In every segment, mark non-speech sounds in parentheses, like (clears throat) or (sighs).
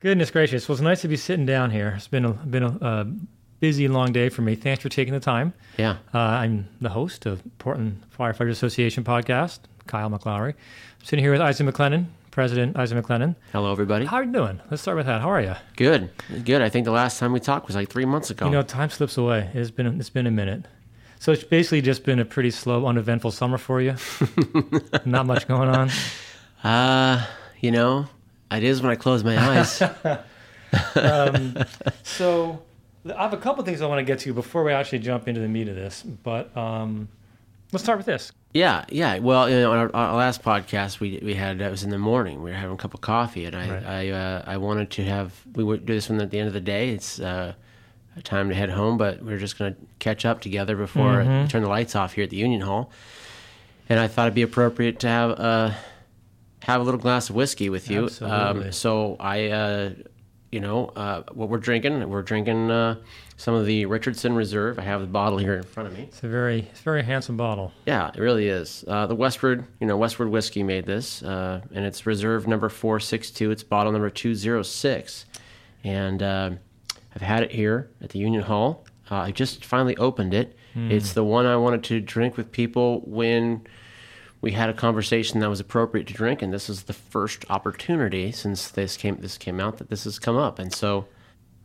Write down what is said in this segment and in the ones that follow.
Goodness gracious. Well, it's nice to be sitting down here. It's been a, been a uh, busy, long day for me. Thanks for taking the time. Yeah. Uh, I'm the host of Portland Firefighter Association podcast, Kyle McLowry. I'm sitting here with Isaac McLennan, President Isaac McLennan. Hello, everybody. How are you doing? Let's start with that. How are you? Good. Good. I think the last time we talked was like three months ago. You know, time slips away. It's been it's been a minute. So it's basically just been a pretty slow, uneventful summer for you. (laughs) Not much going on. uh, you know, it is when I close my eyes. (laughs) um, so I have a couple things I want to get to before we actually jump into the meat of this. But um, let's start with this. Yeah, yeah. Well, you know, on our, our last podcast we we had it was in the morning. We were having a cup of coffee, and I Right. I uh, I wanted to have we would do this one at the end of the day. It's uh, a time to head home, but we are just going to catch up together before Mhm. we turn the lights off here at the Union Hall. And I thought it'd be appropriate to have uh, have a little glass of whiskey with you. Um, so I, uh, you know, uh, what we're drinking, we're drinking uh, some of the Richardson Reserve. I have the bottle here in front of me. It's a very it's a very handsome bottle. Yeah, it really is. Uh, the Westward, you know, Westward Whiskey made this, uh, and it's reserve number 462. It's bottle number 206. And uh, I've had it here at the Union Hall. Uh, I just finally opened it. Hmm. It's the one I wanted to drink with people when we had a conversation that was appropriate to drink, and this is the first opportunity since this came this came out that this has come up. And so,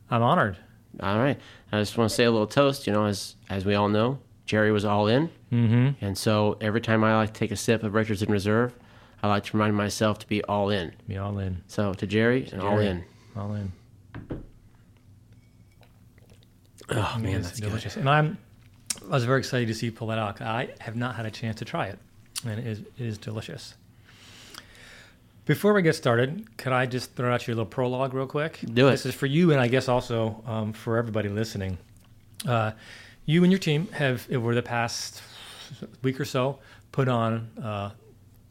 I'm honored. all right, I just want to say a little toast. You know, as as we all know, Jerry was all in. Mm-hmm. And so every time I like to take a sip of Richardson Reserve, I like to remind myself to be all in. Be all in. So to Jerry, and all in. All in. Oh man, that's delicious. good. And I'm I was very excited to see you pull that out. I have not had a chance to try it, and it is, it is delicious. Before we get started, could I just throw out your little prologue real quick? Do it. This is for you, and I guess also um, for everybody listening. Uh, you and your team have, over the past week or so, put on uh,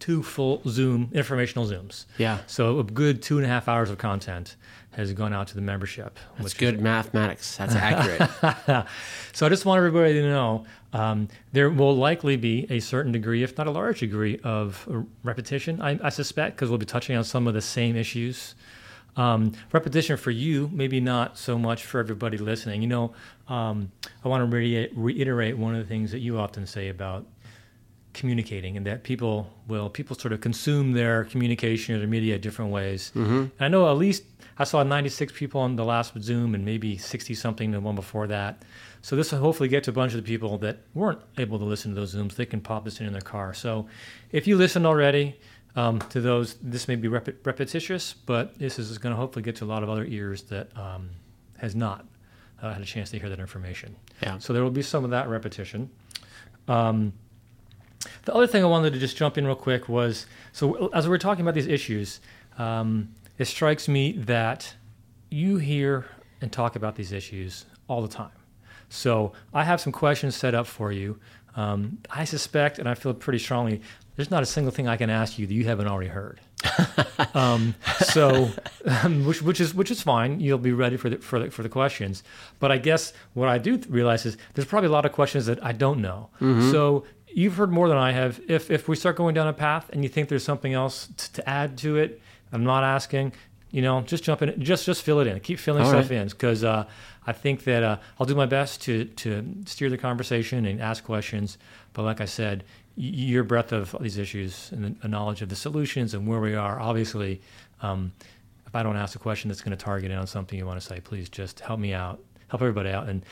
two full Zoom informational Zooms. Yeah, So a good two and a half hours of content has gone out to the membership. that's which is good mathematics. That's (laughs) accurate. so I just want everybody to know um, there will likely be a certain degree, if not a large degree, of repetition. I, I suspect because we'll be touching on some of the same issues. Um, repetition for you, maybe not so much for everybody listening. You know, um, I want to re- reiterate one of the things that you often say about communicating and that people will people sort of consume their communication or their media different ways. hmm I know at least I saw 96 people on the last Zoom and maybe 60 something the one before that. So this will hopefully get to a bunch of the people that weren't able to listen to those Zooms. They can pop this in in their car. So if you listened already um, to those, this may be rep- repetitious, but this is going to hopefully get to a lot of other ears that um, has not uh, had a chance to hear that information. Yeah. So there will be some of that repetition. Um, the other thing I wanted to just jump in real quick was so as we're talking about these issues, um, it strikes me that you hear and talk about these issues all the time. So I have some questions set up for you. Um, I suspect, and I feel pretty strongly, there's not a single thing I can ask you that you haven't already heard. (laughs) um, so, um, (laughs) which, which is which is fine. You'll be ready for the, for the for the questions. But I guess what I do realize is there's probably a lot of questions that I don't know. So you've heard more than I have. If if we start going down a path and you think there's something else t- to add to it, I'm not asking. You know, just jump in, just just fill it in. Keep filling All stuff right. in because uh, I think that uh, I'll do my best to to steer the conversation and ask questions. But like I said, y- your breadth of these issues and the- the knowledge of the solutions and where we are, obviously, um, if I don't ask a question that's going to target it on something you want to say, please just help me out, help everybody out, and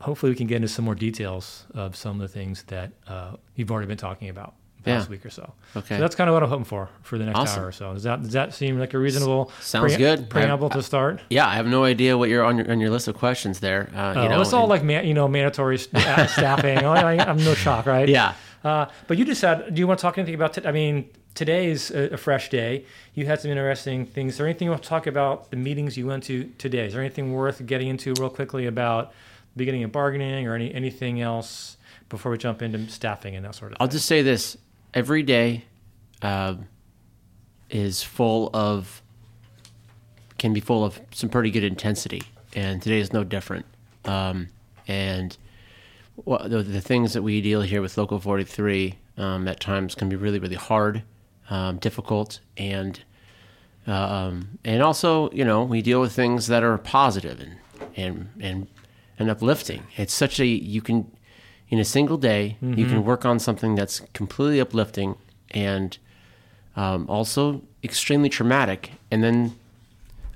hopefully we can get into some more details of some of the things that uh, you've already been talking about the Yeah. week or so. Okay. So that's kind of what I'm hoping for for the next Awesome. hour or so. Does that does that seem like a reasonable Sounds good. preamble to start? yeah, I have no idea what you're on your on your list of questions there. Uh, Oh, you know, it's all and- like man, you know mandatory st- uh, (laughs) staffing. Oh, I, I'm no shock, right? yeah. Uh, but you just said, do you want to talk anything about? T- I mean, today is a, a fresh day. You had some interesting things. Is there anything you want to talk about the meetings you went to today? Is there anything worth getting into real quickly about beginning of bargaining or any anything else before we jump into staffing and that sort of I'll thing? just say this: every day uh, is full of can be full of some pretty good intensity, and today is no different. Um, and well, the, the things that we deal here with Local 43 um, at times can be really, really hard, um, difficult, and Um, and also, you know, we deal with things that are positive and and and and uplifting. It's such a you can in a single day you can work on something that's completely uplifting and um, also extremely traumatic, and then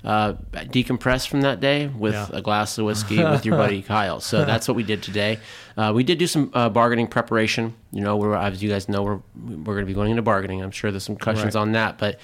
uh, decompress from that day with Yeah. a glass of whiskey with your buddy (laughs) Kyle. So that's what we did today. Uh, we did do some uh, bargaining preparation. You know, we're, as you guys know, we're we're going to be going into bargaining. I'm sure there's some questions Right. on that, but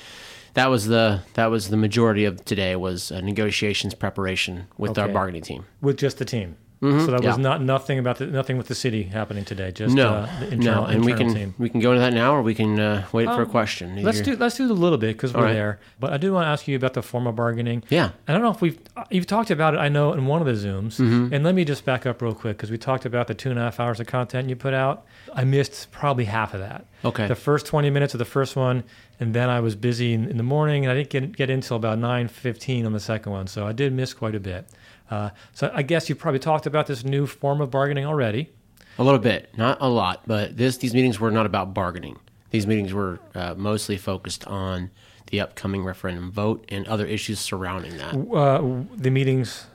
that was the that was the majority of today was uh, negotiations preparation with our Okay. bargaining team. with just the team. So that was not nothing about the nothing with the city happening today. Just No, uh, the internal, no, and we can team. we can go into that now, or we can uh, wait for a Um, question. Let's do let's do it a little bit because we're right. there. But I do want to ask you about the form of bargaining. Yeah. I don't know if we've uh, you've talked about it. I know in one of the zooms. Mm-hmm. And let me just back up real quick because we talked about the two and a half hours of content you put out. I missed probably half of that. Okay. The first twenty minutes of the first one, and then I was busy in, in the morning, and I didn't get get in until about nine fifteen on the second one. So I did miss quite a bit. Uh, so I guess you probably talked about this new form of bargaining already. A little bit, not a lot, but this these meetings were not about bargaining. These meetings were uh, mostly focused on the upcoming referendum vote and other issues surrounding that. Uh, the meetings.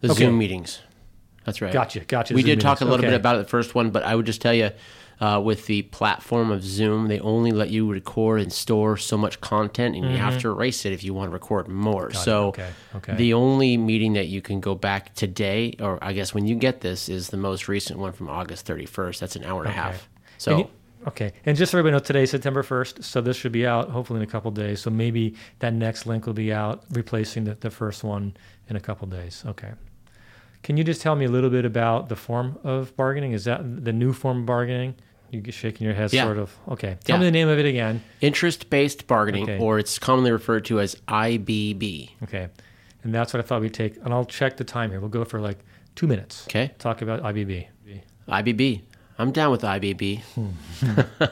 The Okay. Zoom meetings. That's right. Gotcha, gotcha, We Zoom did talk a meetings. little bit about it the first one, but I would just tell you, uh, with the platform of Zoom, they only let you record and store so much content, and you have to erase it if you want to record more. Mm-hmm. so Okay, okay. the only meeting that you can go back today, or I guess when you get this, is the most recent one from August 31st. That's an hour and a half. So. And you- okay, and just so everybody knows, today's September first, so this should be out hopefully in a couple days. So maybe that next link will be out, replacing the, the first one in a couple days. Okay. Can you just tell me a little bit about the form of bargaining? Is that the new form of bargaining? You get shaking your head, Yeah. sort of. Okay. Tell Yeah. me the name of it again. Interest based bargaining, Okay. or it's commonly referred to as IBB. Okay. And that's what I thought we'd take. And I'll check the time here. We'll go for like two minutes. Okay. Talk about IBB. IBB. I'm down with IBB. (laughs)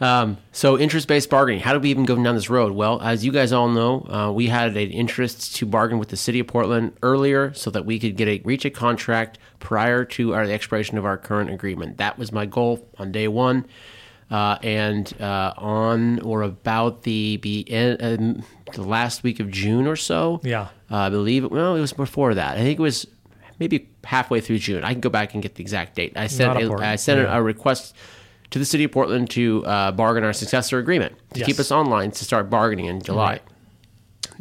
um, so, interest based bargaining. How did we even go down this road? Well, as you guys all know, uh, we had an interest to bargain with the city of Portland earlier so that we could get a reach a contract prior to our, the expiration of our current agreement. That was my goal on day one. Uh, and uh, on or about the be um, the last week of June or so, Yeah. uh, I believe. Well, it was before that. I think it was maybe halfway through June. I can go back and get the exact date. I sent a. I sent a- Yeah. a request to the city of Portland to uh, bargain our successor agreement to Yes. keep us online to start bargaining in July.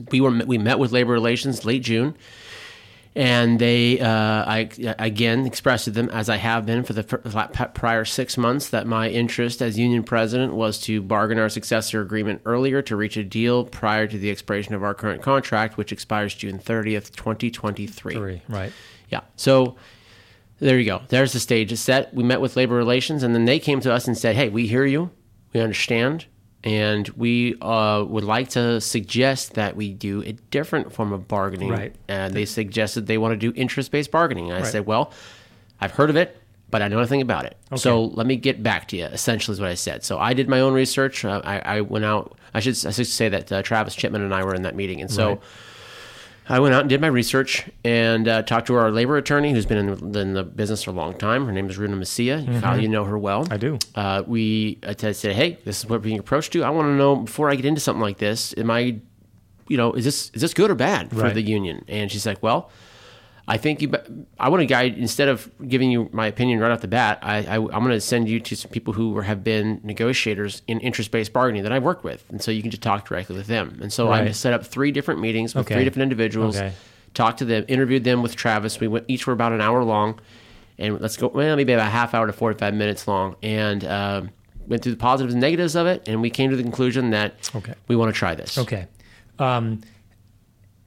We were we met with labor relations late June. And they, uh, I again expressed to them, as I have been for the prior six months, that my interest as union president was to bargain our successor agreement earlier to reach a deal prior to the expiration of our current contract, which expires June 30th, 2023. Three. Right. Yeah. So there you go. There's the stage set. We met with labor relations, and then they came to us and said, "Hey, we hear you. We understand, and we uh, would like to suggest that we do a different form of bargaining." Right. And they suggested they want to do interest-based bargaining. And I Right. said, "Well, I've heard of it." But I know nothing about it. So let me get back to you. Essentially, is what I said. So I did my own research. Uh, I, I went out. I should, I should say that uh, Travis Chipman and I were in that meeting, and so Right. I went out and did my research and uh, talked to our labor attorney, who's been in the, in the business for a long time. Her name is Runa Masia. Kyle, you know her well. Mm-hmm. I do. Uh, we I said, "Hey, this is what we're being approached to. I want to know before I get into something like this. Am I, you know, is this is this good or bad for Right. the union?" And she's like, "Well." I think you. I want to guide instead of giving you my opinion right off the bat. I, I I'm going to send you to some people who have been negotiators in interest-based bargaining that I've worked with, and so you can just talk directly with them. And so I set up three different meetings with Okay. three different individuals Okay. talked to them, interviewed them with Travis. We went each were about an hour long, and let's go well maybe about a half hour to forty five minutes long, and um went through the positives and negatives of it, and we came to the conclusion that Okay. we want to try this. Okay. Um,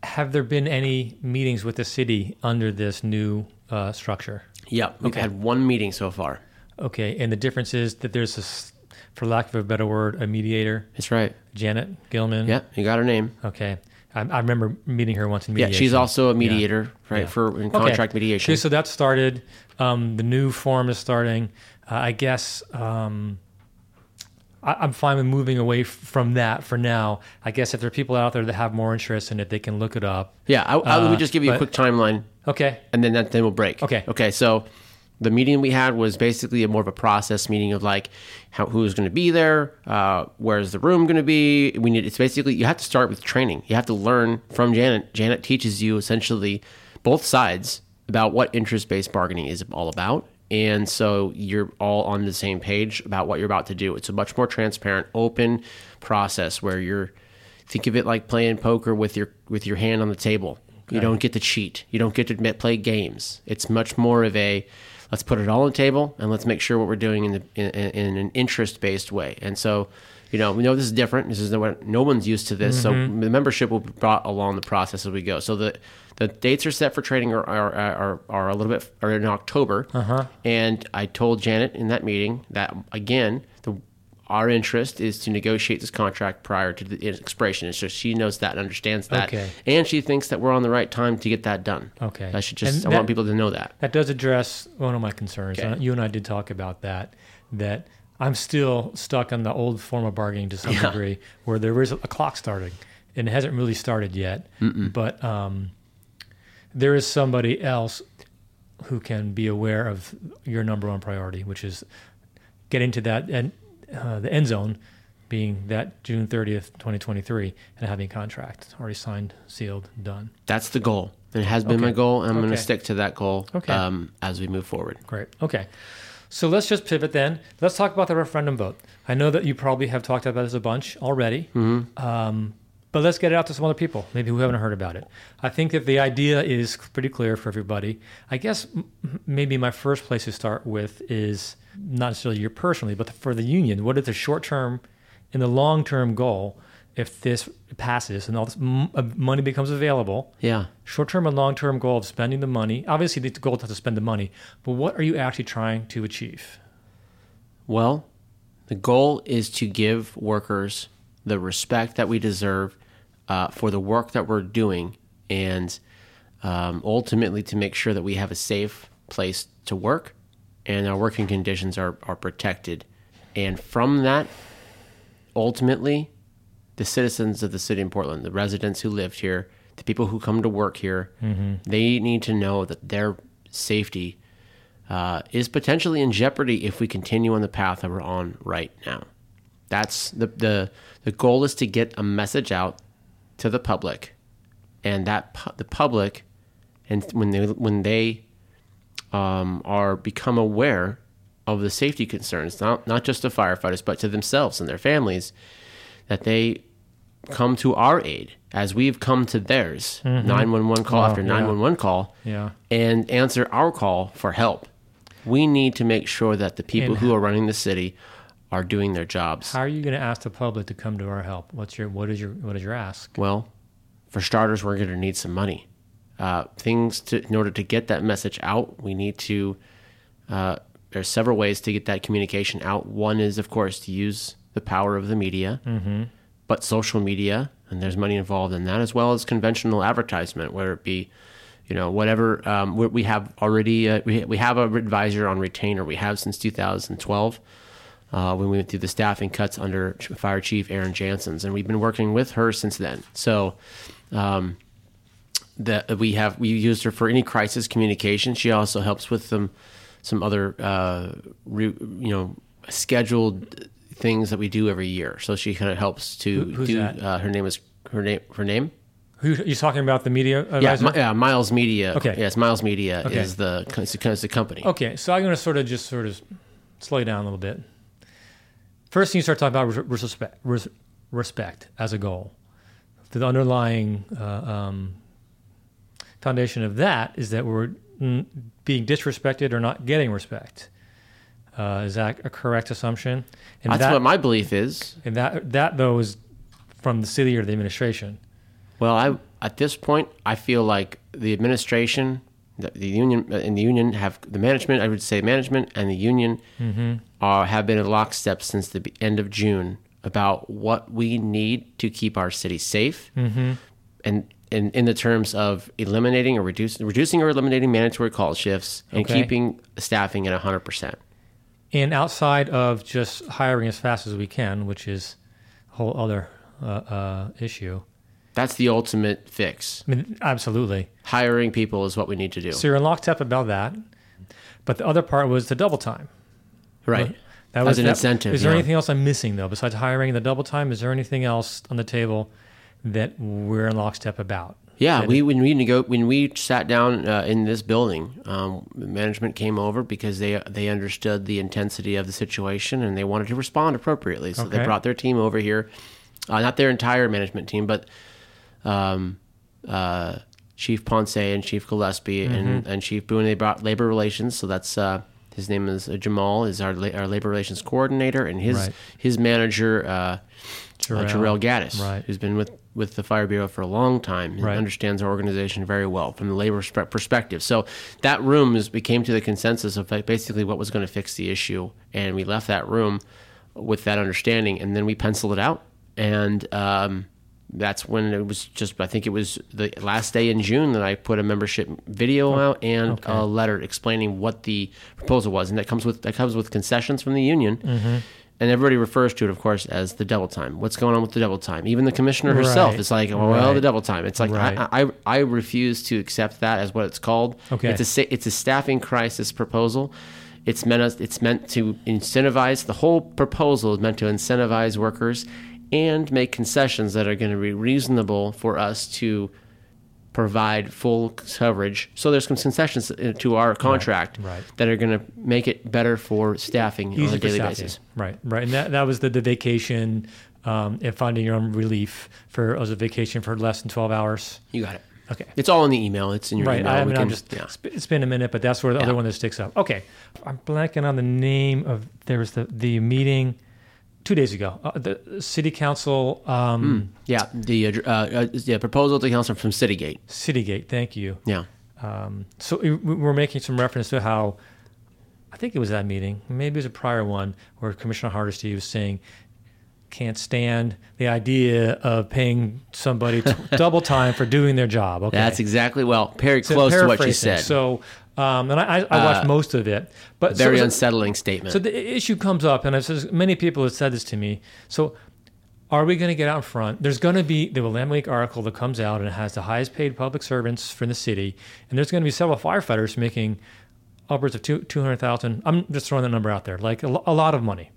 have there been any meetings with the city under this new uh, structure? Yep, we've Okay. had one meeting so far. Okay, and the difference is that there's this, for lack of a better word, a mediator, That's right. Janet Gilman. Yeah, you got her name. Okay, I, I remember meeting her once in Yeah, she's also a mediator, right, Yeah. for in Okay. contract mediation. Okay, so that started. Um, the new form is starting. Uh, I guess um, I, I'm fine with moving away from that for now. I guess if there are people out there that have more interest in it, they can look it up. yeah, I, I uh, would just give you a quick timeline. Okay. and then that then we'll break. Okay. Okay. So the meeting we had was basically a more of a process meeting of like how who's going to be there, uh, where's the room going to be. We need it's basically you have to start with training. You have to learn from Janet. Janet teaches you essentially both sides about what interest based bargaining is all about. And so you're all on the same page about what you're about to do. It's a much more transparent, open process where you're think of it like playing poker with your with your hand on the table. You don't get to cheat. You don't get to play games. It's much more of a let's put it all on the table and let's make sure what we're doing in, the, in, in an interest based way. And so, you know, we know this is different. This is no, no one's used to this. Mm-hmm. So the membership will be brought along the process as we go. So the the dates are set for training are are, are, are a little bit are in October. Uh-huh. And I told Janet in that meeting that again the our interest is to negotiate this contract prior to the expiration. And so she knows that and understands that. Okay. And she thinks that we're on the right time to get that done. Okay. I should just, And I that- want people to know that. That does address one of my concerns. Okay. Uh, You and I did talk about that. That I'm still stuck on the old form of bargaining to some Yeah. degree, where there is a clock starting, and it hasn't really started yet. But um, there is somebody else who can be aware of your number one priority, which is getting to that and uh, the end zone being that June 30th, 2023, and having a contract already signed, sealed, done. That's the goal. It has been Okay. my goal. and I'm going to stick to that goal Okay. um, as we move forward. Great. Okay. So let's just pivot then. Let's talk about the referendum vote. I know that you probably have talked about this a bunch already, um, but let's get it out to some other people, maybe who haven't heard about it. I think that the idea is pretty clear for everybody. I guess m- maybe my first place to start with is not necessarily you personally, but for the union. What is the short term and the long term goal if this passes and all this m- uh, money becomes available? Yeah. short term and long term goal of spending the money. Obviously, the goal is to spend the money, but what are you actually trying to achieve? Well, the goal is to give workers the respect that we deserve uh, for the work that we're doing, and um, ultimately to make sure that we have a safe place to work and our working conditions are, are protected. And from that, ultimately, the citizens of the city of Portland, the residents who lived here, the people who come to work here, they need to know that their safety uh, is potentially in jeopardy if we continue on the path that we're on right now. That's the the the goal is to get a message out to the public, and that pu- the public, and when they when they um, are become aware of the safety concerns, not not just to firefighters but to themselves and their families, that they come to our aid as we've come to theirs. Nine one one call Wow, after yeah. nine one one call Yeah. and answer our call for help. We need to make sure that the people And- who are running the city are doing their jobs. How are you going to ask the public to come to our help? What's your what is your what is your ask? Well, for starters, we're going to need some money. Uh, things to, in order to get that message out, we need to. Uh, there's several ways to get that communication out. One is, of course, to use the power of the media, mm-hmm. but social media, and there's money involved in that, as well as conventional advertisement, whether it be, you know, whatever. Um, we, we have already uh, we we have a advisor on retainer. We have since 2012 uh, when we went through the staffing cuts under Fire Chief Erin Janssens, and we've been working with her since then. So, um, that we have we used her for any crisis communication. She also helps with some some other uh, re, you know scheduled things that we do every year. So she kind of helps to Who- who's do. that? Uh, her name is her name her name. Who you talking about the media Yeah, advisor? Yeah, Miles Media. Okay. Yes, Miles Media Okay. is the is the company. Okay, so I'm going to sort of just sort of slow you down a little bit. First thing you start talking about res- respect, res- respect as a goal. The underlying uh, um, foundation of that is that we're being disrespected or not getting respect. Uh, is that a correct assumption? And That's that, what my belief is. and that that though is from the city or the administration. Well, I at this point I feel like the administration, the, the union, uh, and the union have the management. I would say management and the union are have been in lockstep since the end of June about what we need to keep our city safe, and in in the terms of eliminating or reducing reducing or eliminating mandatory call shifts and Okay. keeping staffing at hundred percent. And outside of just hiring as fast as we can, which is a whole other uh, uh, issue. That's the ultimate fix. I mean, absolutely. Hiring people is what we need to do. So you're in lockstep about that. But the other part was the double time. Right. That As an incentive, Is there yeah. anything else I'm missing though besides hiring the double time? Is there anything else on the table that we're in lockstep about? Yeah, we when we nego- when we sat down uh, in this building, um, management came over because they they understood the intensity of the situation and they wanted to respond appropriately. So they brought their team over here, uh, not their entire management team, but um, uh, Chief Ponce and Chief Gillespie Mm-hmm. and, and Chief Boone. They brought labor relations. So that's uh, his name is uh, Jamal, is our la- our labor relations coordinator, and his Right. his manager. Uh, Jarrell. uh, Jarrell Gaddis, Right. who's been with, with the Fire Bureau for a long time and Right. understands our organization very well from the labor perspective. So that room is we came to the consensus of basically what was going to fix the issue, and we left that room with that understanding, and then we penciled it out, and um, that's when it was just I think it was the last day in June that I put a membership video out and okay. a letter explaining what the proposal was, and that comes with that comes with concessions from the union. Mm-hmm. And everybody refers to it, of course, as the double time. What's going on with the double time? Even the commissioner herself Right. is like, well, Right. the double time. It's like Right. I, I, I refuse to accept that as what it's called. Okay. It's a it's a staffing crisis proposal. It's meant it's meant to incentivize. The whole proposal is meant to incentivize workers and make concessions that are going to be reasonable for us to provide full coverage. So there's some concessions to our contract right. that are going to make it better for staffing on a daily staffing. basis. Right, right. And that, that was the, the vacation um, and finding your own relief for as a vacation for less than 12 hours. You got it. Okay. It's all in the email. It's in your Right. email. I mean, I'm just, yeah. it's- it's been a minute, but that's where the Yeah. other one that sticks up. Okay. I'm blanking on the name of, there was the, the meeting two days ago. Uh, the city council, um, Yeah, the uh, uh, yeah proposal to council from Citygate. Citygate, thank you. Yeah, Um, so we we were making some reference to how, I think it was that meeting, maybe it was a prior one, where Commissioner Hardesty was saying, can't stand the idea of paying somebody t- (laughs) double time for doing their job. Okay, that's exactly well, very So close to what you said. So, um, and I, I watched Uh, most of it, but very so, so- unsettling statement. so the issue comes up, and I've said, many people have said this to me. So, are we going to get out in front? There's going to be the Willamette Week article that comes out, and it has the highest paid public servants from the city, and there's going to be several firefighters making upwards of two two hundred thousand. I'm just throwing that number out there, like a, a lot of money.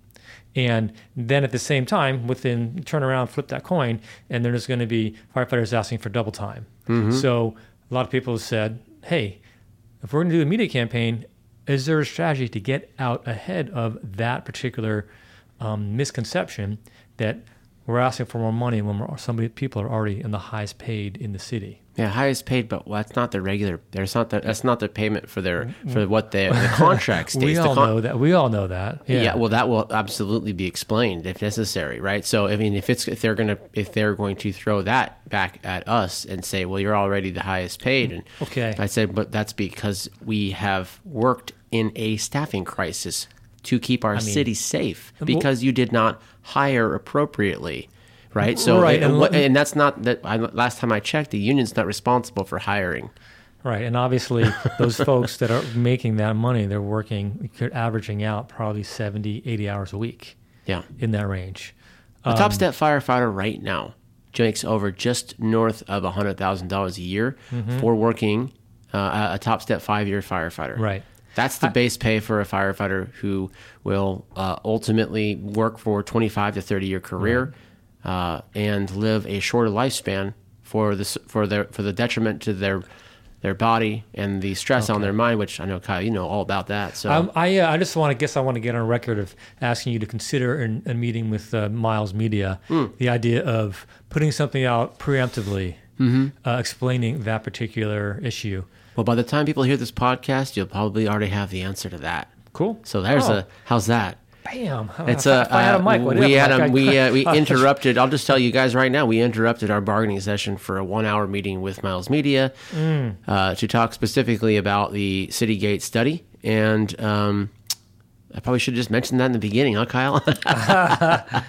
And then at the same time, within turn around, flip that coin, and then there's going to be firefighters asking for double time. So a lot of people have said, "Hey, if we're going to do a media campaign, is there a strategy to get out ahead of that particular um, misconception that we're asking for more money when we're, somebody people are already in the highest paid in the city?" yeah, highest paid, but well, that's not the regular. There's not the, that's not the payment for their for what the, the contract states. (laughs) we all con- know that. We all know that. Yeah. Yeah. well, that will absolutely be explained if necessary, right? So, I mean, if it's if they're gonna if they're going to throw that back at us and say, well, you're already the highest paid, and Okay. I said, but that's because we have worked in a staffing crisis to keep our city safe because you did not hire appropriately. Right, so Right, and, and what- and that's not that. I, last time I checked, the union's not responsible for hiring. Right, and obviously (laughs) those folks that are making that money, they're working, they're averaging out probably 70, 80 hours a week Yeah, in that range. A top step firefighter right now makes over just north of hundred thousand dollars a year for working uh, a top step five year firefighter. Right. That's the base pay for a firefighter who will uh, ultimately work for twenty five to thirty year career uh, and live a shorter lifespan for the for their for the detriment to their their body and the stress on their mind, which I know Kyle, you know all about that. So Um, I uh, I just want to guess I want to get on record of asking you to consider in a meeting with uh, Miles Media Hmm. the idea of putting something out preemptively, Mm-hmm. uh, explaining that particular issue. Well, by the time people hear this podcast, you'll probably already have the answer to that. Cool. So there's Oh, a how's that? bam. (laughs) It's a if I had a mic, uh, what we had a we uh, we (laughs) interrupted. I'll just tell you guys right now. We interrupted our bargaining session for a one hour meeting with Miles Media Mm. uh, to talk specifically about the Citygate study. And um, I probably should have just mentioned that in the beginning, huh, Kyle? (laughs) uh,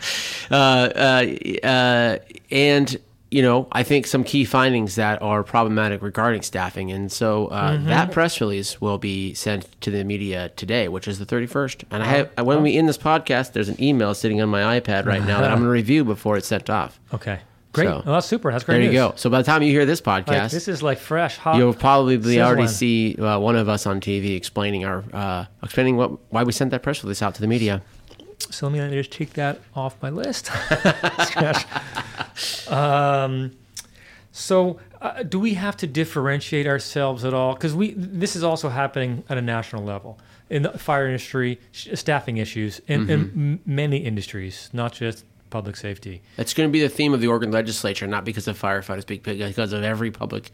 uh, uh, and you know, I think some key findings that are problematic regarding staffing, and so uh, Mm-hmm. that press release will be sent to the media today, which is the thirty first. And I have when we end this podcast, there's an email sitting on my iPad right now that I'm going (laughs) to review before it's sent off. Okay. Great. So, well, that's super. That's great. there you go. So by the time you hear this Like, podcast, this is like fresh, hot. you'll probably already see uh, one of us on TV explaining our uh, explaining what why we sent that press release out to the media. So let me just take that off my list. (laughs) (laughs) um, so, uh, do we have to differentiate ourselves at all? Because we this is also happening at a national level in the fire industry, sh- staffing issues in, in m- many industries, not just public safety. It's going to be the theme of the Oregon legislature, not because of firefighters, but because of every public,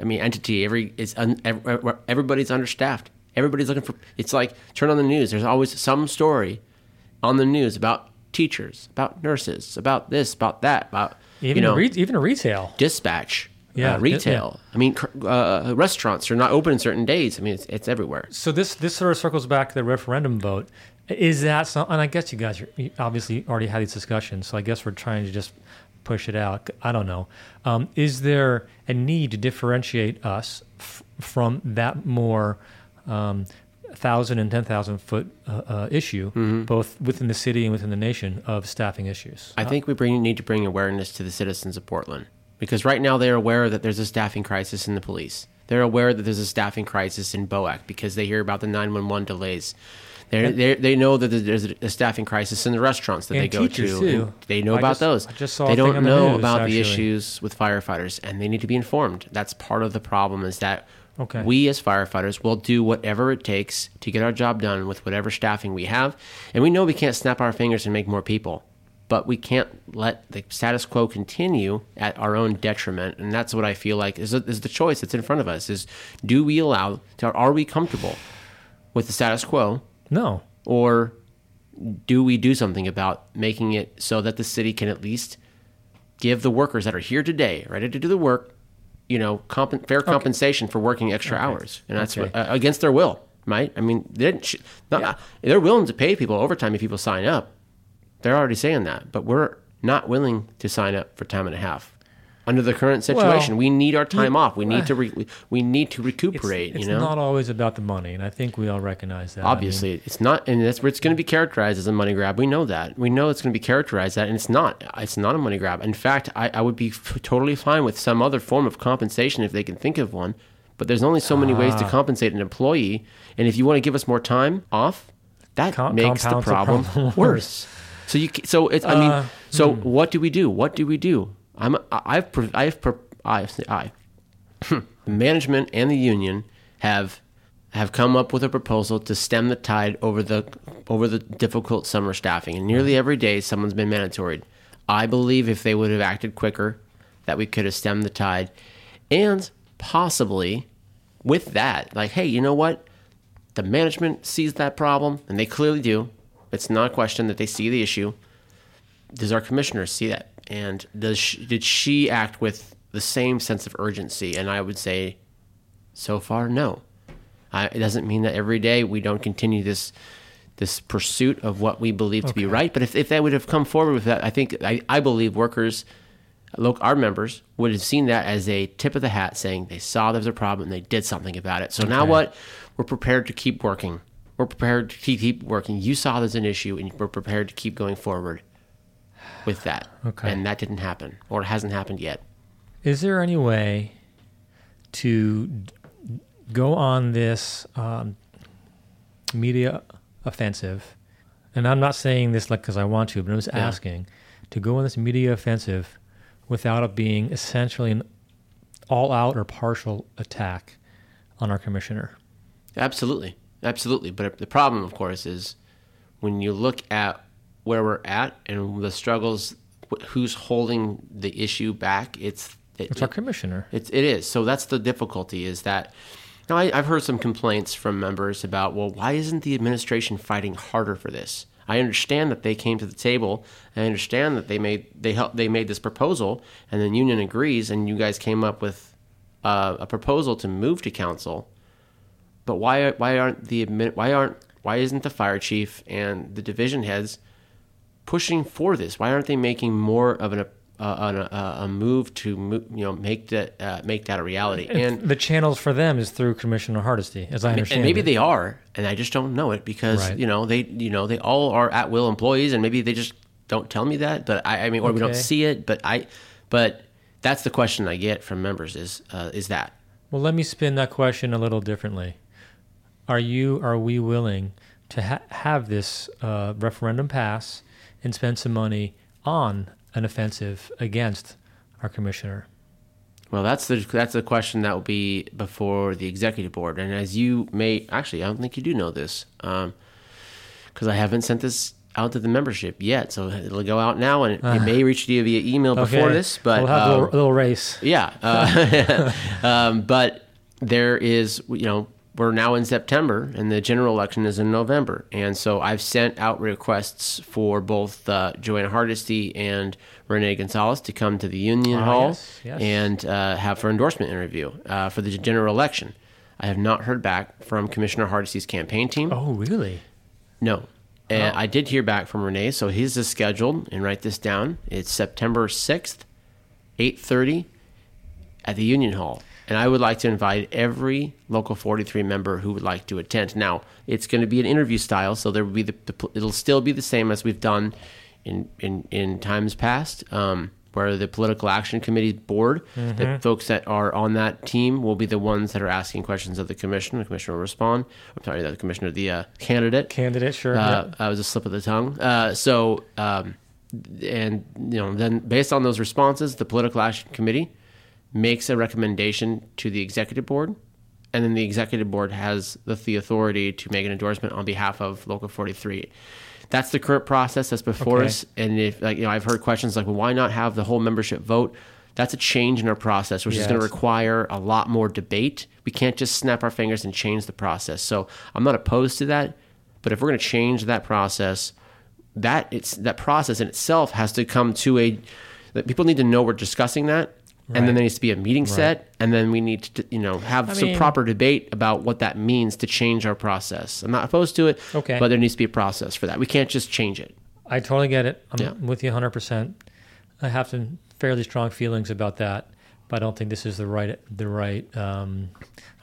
I mean, entity. Every it's un, ev- everybody's understaffed. Everybody's looking for. It's like turn on the news. There's always some story on the news about teachers, about nurses, about this, about that, about Even you know re- even a retail. dispatch, Yeah, uh, retail. I mean, uh, restaurants are not open on certain days. I mean, it's, it's everywhere. So this this sort of circles back to the referendum vote. Is that some? And I guess you guys are, you obviously already had these discussions. So I guess we're trying to just push it out. I don't know. Um, is there a need to differentiate us f- from that more um, thousand and ten thousand foot uh, uh, issue, both within the city and within the nation of staffing issues? I think we bring, need to bring awareness to the citizens of Portland because right now they're aware that there's a staffing crisis in the police. They're aware that there's a staffing crisis in BOEC because they hear about the 911 delays. They they they know that there's a staffing crisis in the restaurants that And they go to. They know I about just- those. I just saw they don't on the know news, about actually. the issues with firefighters, and they need to be informed. That's part of the problem. Is that Okay. we as firefighters will do whatever it takes to get our job done with whatever staffing we have, and we know we can't snap our fingers and make more people but we can't let the status quo continue at our own detriment and that's what i feel like is, is the choice that's in front of us is do we allow are we comfortable with the status quo no. or do we do something about making it so that the city can at least give the workers that are here today ready to do the work you know comp- fair compensation for working extra hours. And that's Okay. uh, against their will right? I mean they didn't sh- not, they're willing to pay people overtime if people sign up. They're already saying that but we're not willing to sign up for time and a half under the current situation Well, we need our time off we need to re- (sighs) we need to recuperate it's you know not always about the money, and I think we all recognize that. I mean, Obviously, it's not, and that's where it's going to be characterized as a money grab. We know that. We know it's going to be characterized that, and it's not. It's not a money grab. In fact, I, I would be f- totally fine with some other form of compensation if they can think of one. But there's only so many ways Ah. to compensate an employee, and if you want to give us more time off, that Com- makes the problem, problem (laughs) worse. So you, so it's. I mean, Uh, so hmm. what do we do? What do we do? I'm. I've. I've. pro- I. (clears throat) Management and the union have have come up with a proposal to stem the tide over the over the difficult summer staffing. And nearly every day, someone's been mandatory. I believe if they would have acted quicker, that we could have stemmed the tide, and possibly with that, like, hey, you know what? The management sees that problem, and they clearly do. It's not a question that they see the issue. Does our commissioner see that? And does she, did she act with the same sense of urgency? And I would say, so far, no. I, it doesn't mean that every day we don't continue this this pursuit of what we believe to be right. But if, if they would have come forward with that, I think I, I believe workers, look, our members would have seen that as a tip of the hat, saying they saw there's a problem and they did something about it. So now what? We're prepared to keep working. We're prepared to keep, keep working. You saw there's an issue, and we're prepared to keep going forward with that. Okay. And that didn't happen, or it hasn't happened yet. Is there any way to go on this um, media offensive? And I'm not saying this like because I want to, but I'm just Yeah. asking to go on this media offensive without it being essentially an all-out or partial attack on our commissioner. Absolutely, absolutely. But the problem, of course, is when you look at where we're at and the struggles, who's holding the issue back? It's it, It's our commissioner. It's it is. So that's the difficulty. Is that now I, I've heard some complaints from members about well, why isn't the administration fighting harder for this? I understand that they came to the table. I understand that they made they helped they made this proposal, and the union agrees, and you guys came up with uh, a proposal to move to council. But why why aren't the why aren't why isn't the fire chief and the division heads pushing for this? Why aren't they making more of an, uh, an, uh, a move to you know make that uh, make that a reality? And And the channels for them is through Commissioner Hardesty, as I understand. and maybe it. they are, and I just don't know it because Right. you know they you know they all are at will employees, and maybe they just don't tell me that. But I, I mean, or we don't see it. But I, But that's the question I get from members is uh, is that Well, let me spin that question a little differently. Are you, are we willing to ha- have this uh, referendum pass and spend some money on an offensive against our commissioner? Well, that's the that's the question that will be before the executive board. And as you may actually, I don't think you do know this, because I haven't sent this out to the membership yet. So it'll go out now, and it, it may reach you via email before Okay. this. But we'll have a, um, little, a little race. yeah, uh, (laughs) um, but there is you know we're now in September and the general election is in November, and so I've sent out requests for both uh, Jo Ann Hardesty and Rene Gonzalez to come to the Union Ah, Hall yes, yes. and uh, have her endorsement interview uh, for the general election. I have not heard back from Commissioner Hardesty's campaign team. Oh, really? No. And I did hear back from Rene, so his is scheduled, and write this down. It's September 6th, 8.30 at the Union Hall. And I would like to invite every Local 43 member who would like to attend. Now, it's going to be an interview style, so there will be the, the it'll still be the same as we've done in, in, in times past, um, where the Political Action Committee board, the folks that are on that team will be the ones that are asking questions of the commissioner. The commissioner will respond. I'm sorry, the commissioner, the uh, candidate. Candidate, sure. Uh, yep. That was a slip of the tongue. Uh, so, um, and you know, then based on those responses, the political action committee makes a recommendation to the executive board, and then the executive board has the, the authority to make an endorsement on behalf of Local 43. That's the current process that's before Okay. us. And if like you know, I've heard questions like, well, why not have the whole membership vote? That's a change in our process, which is going to require a lot more debate. We can't just snap our fingers and change the process. So I'm not opposed to that, but if we're going to change that process, that it's that process in itself has to come to a that people need to know we're discussing that. And then there needs to be a meeting set, and then we need to, you know, have I some mean- proper debate about what that means to change our process. I'm not opposed to it, Okay. but there needs to be a process for that. We can't just change it. I totally get it. I'm Yeah. with you 100%. I have some fairly strong feelings about that, but I don't think this is the right the right um,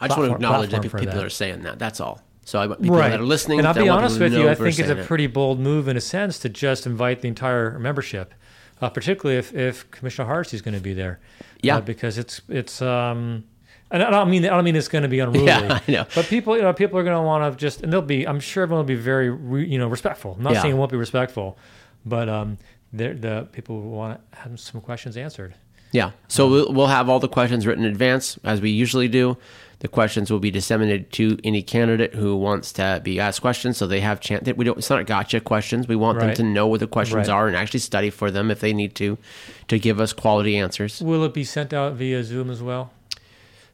I just want to acknowledge that people that. are saying that. That's all. So I people that are listening. And I'll be honest with you, I think it's a it. pretty bold move in a sense to just invite the entire membership, uh, particularly if, if Commissioner Hardesty is going to be there. Yeah. Uh, because it's it's um, and I don't mean I don't mean it's going to be (laughs) unruly. Yeah, I know. But people, you know, people are going to want to just, and they'll be. I'm sure everyone will be very, re, you know, respectful. I'm not Yeah. saying it won't be respectful, but um, the people will want to have some questions answered. Yeah. So we'll, we'll have all the questions written in advance, as we usually do. The questions will be disseminated to any candidate who wants to be asked questions, so they have chance. That we don't. It's not gotcha questions. We want them to know what the questions Right. are and actually study for them if they need to, to give us quality answers. Will it be sent out via Zoom as well?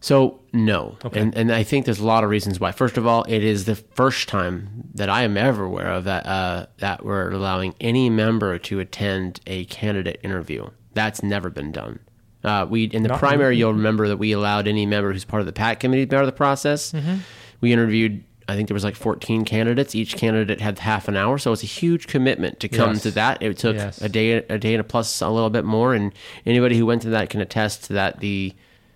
So no, Okay. and and I think there's a lot of reasons why. First of all, it is the first time that I am ever aware of that uh, that we're allowing any member to attend a candidate interview. That's never been done. Uh, we in the Not- primary, you'll remember that we allowed any member who's part of the PAC committee to be part of the process. Mm-hmm. We interviewed. I think there was like 14 candidates. Each candidate had half an hour, so it's a huge commitment to come Yes. to that. It took Yes. a day, a day and a plus a little bit more, and anybody who went to that can attest to that. The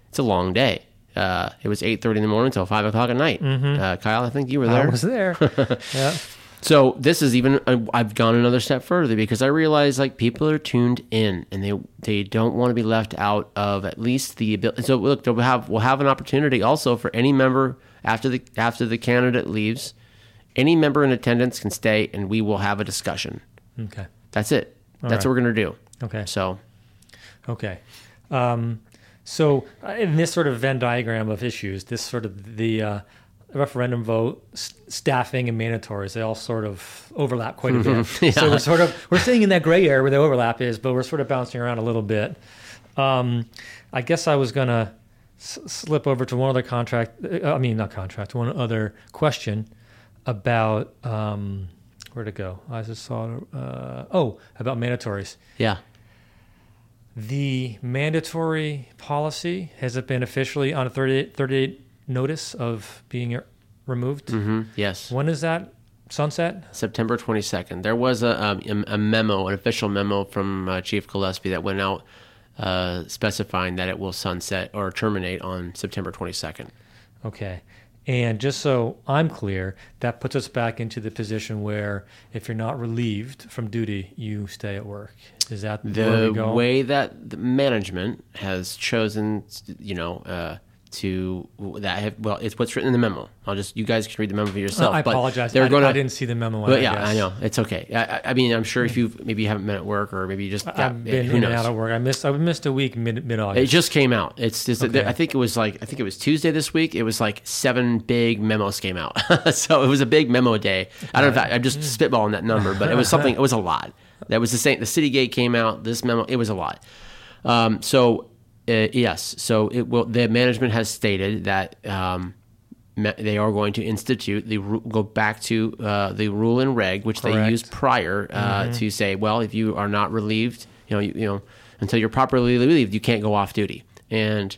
it's a long day. Uh, it was 8:30 in the morning until five o'clock at night. Uh, Kyle, I think you were there. Mm-hmm. I was there. (laughs) yeah. So this is even I've gone another step further because I realize like people are tuned in and they they don't want to be left out of at least the ability. So look, we'll have we'll have an opportunity also for any member after the after the candidate leaves, any member in attendance can stay and we will have a discussion. Okay. That's it. That's right. what we're gonna do. Okay. So Okay. Um, so uh, in this sort of Venn diagram of issues, this sort of the uh, referendum vote, s- staffing, and mandatories, they all sort of overlap quite a bit. (laughs) So we're sort of we're staying in that gray area where the overlap is, but we're sort of bouncing around a little bit. Um, I guess I was gonna s- slip over to one other contract. uh, I mean, not contract. One other question about um, where to go. I just saw. Uh, oh, about mandatories. yeah. The mandatory policy has it been officially on a 38, 38 notice of being removed? hmm Yes. When is that sunset? September 22nd. There was a, um, a memo, an official memo from uh, Chief Gillespie that went out uh, specifying that it will sunset or terminate on September 22nd. Okay. And just so I'm clear, that puts us back into the position where if you're not relieved from duty, you stay at work. Is that the way that the management has chosen, you know, uh, to that have, well, it's what's written in the memo. I'll just you guys can read the memo for yourself. I but apologize. They're I, going I didn't see the memo. But I yeah, guess. I know it's okay. I, I- mean, I'm sure if you maybe you haven't been at work or maybe you just got, I've been who in knows. and out of work. I missed. I missed a week mid mid August. It just came out. It's just Okay. I think it was like I think it was Tuesday this week. It was like seven big memos came out. (laughs) so it was a big memo day. I don't know if I, I'm just spitballing that number, but it was something. It was a lot. That was the same. The Citygate came out. This memo. It was a lot. Um, so uh, yes. So it will. The management has stated that. Um, me- they are going to institute the ru- go back to uh, the rule and reg which they used prior uh, to say well if you are not relieved you know you, you know until you're properly relieved you can't go off duty and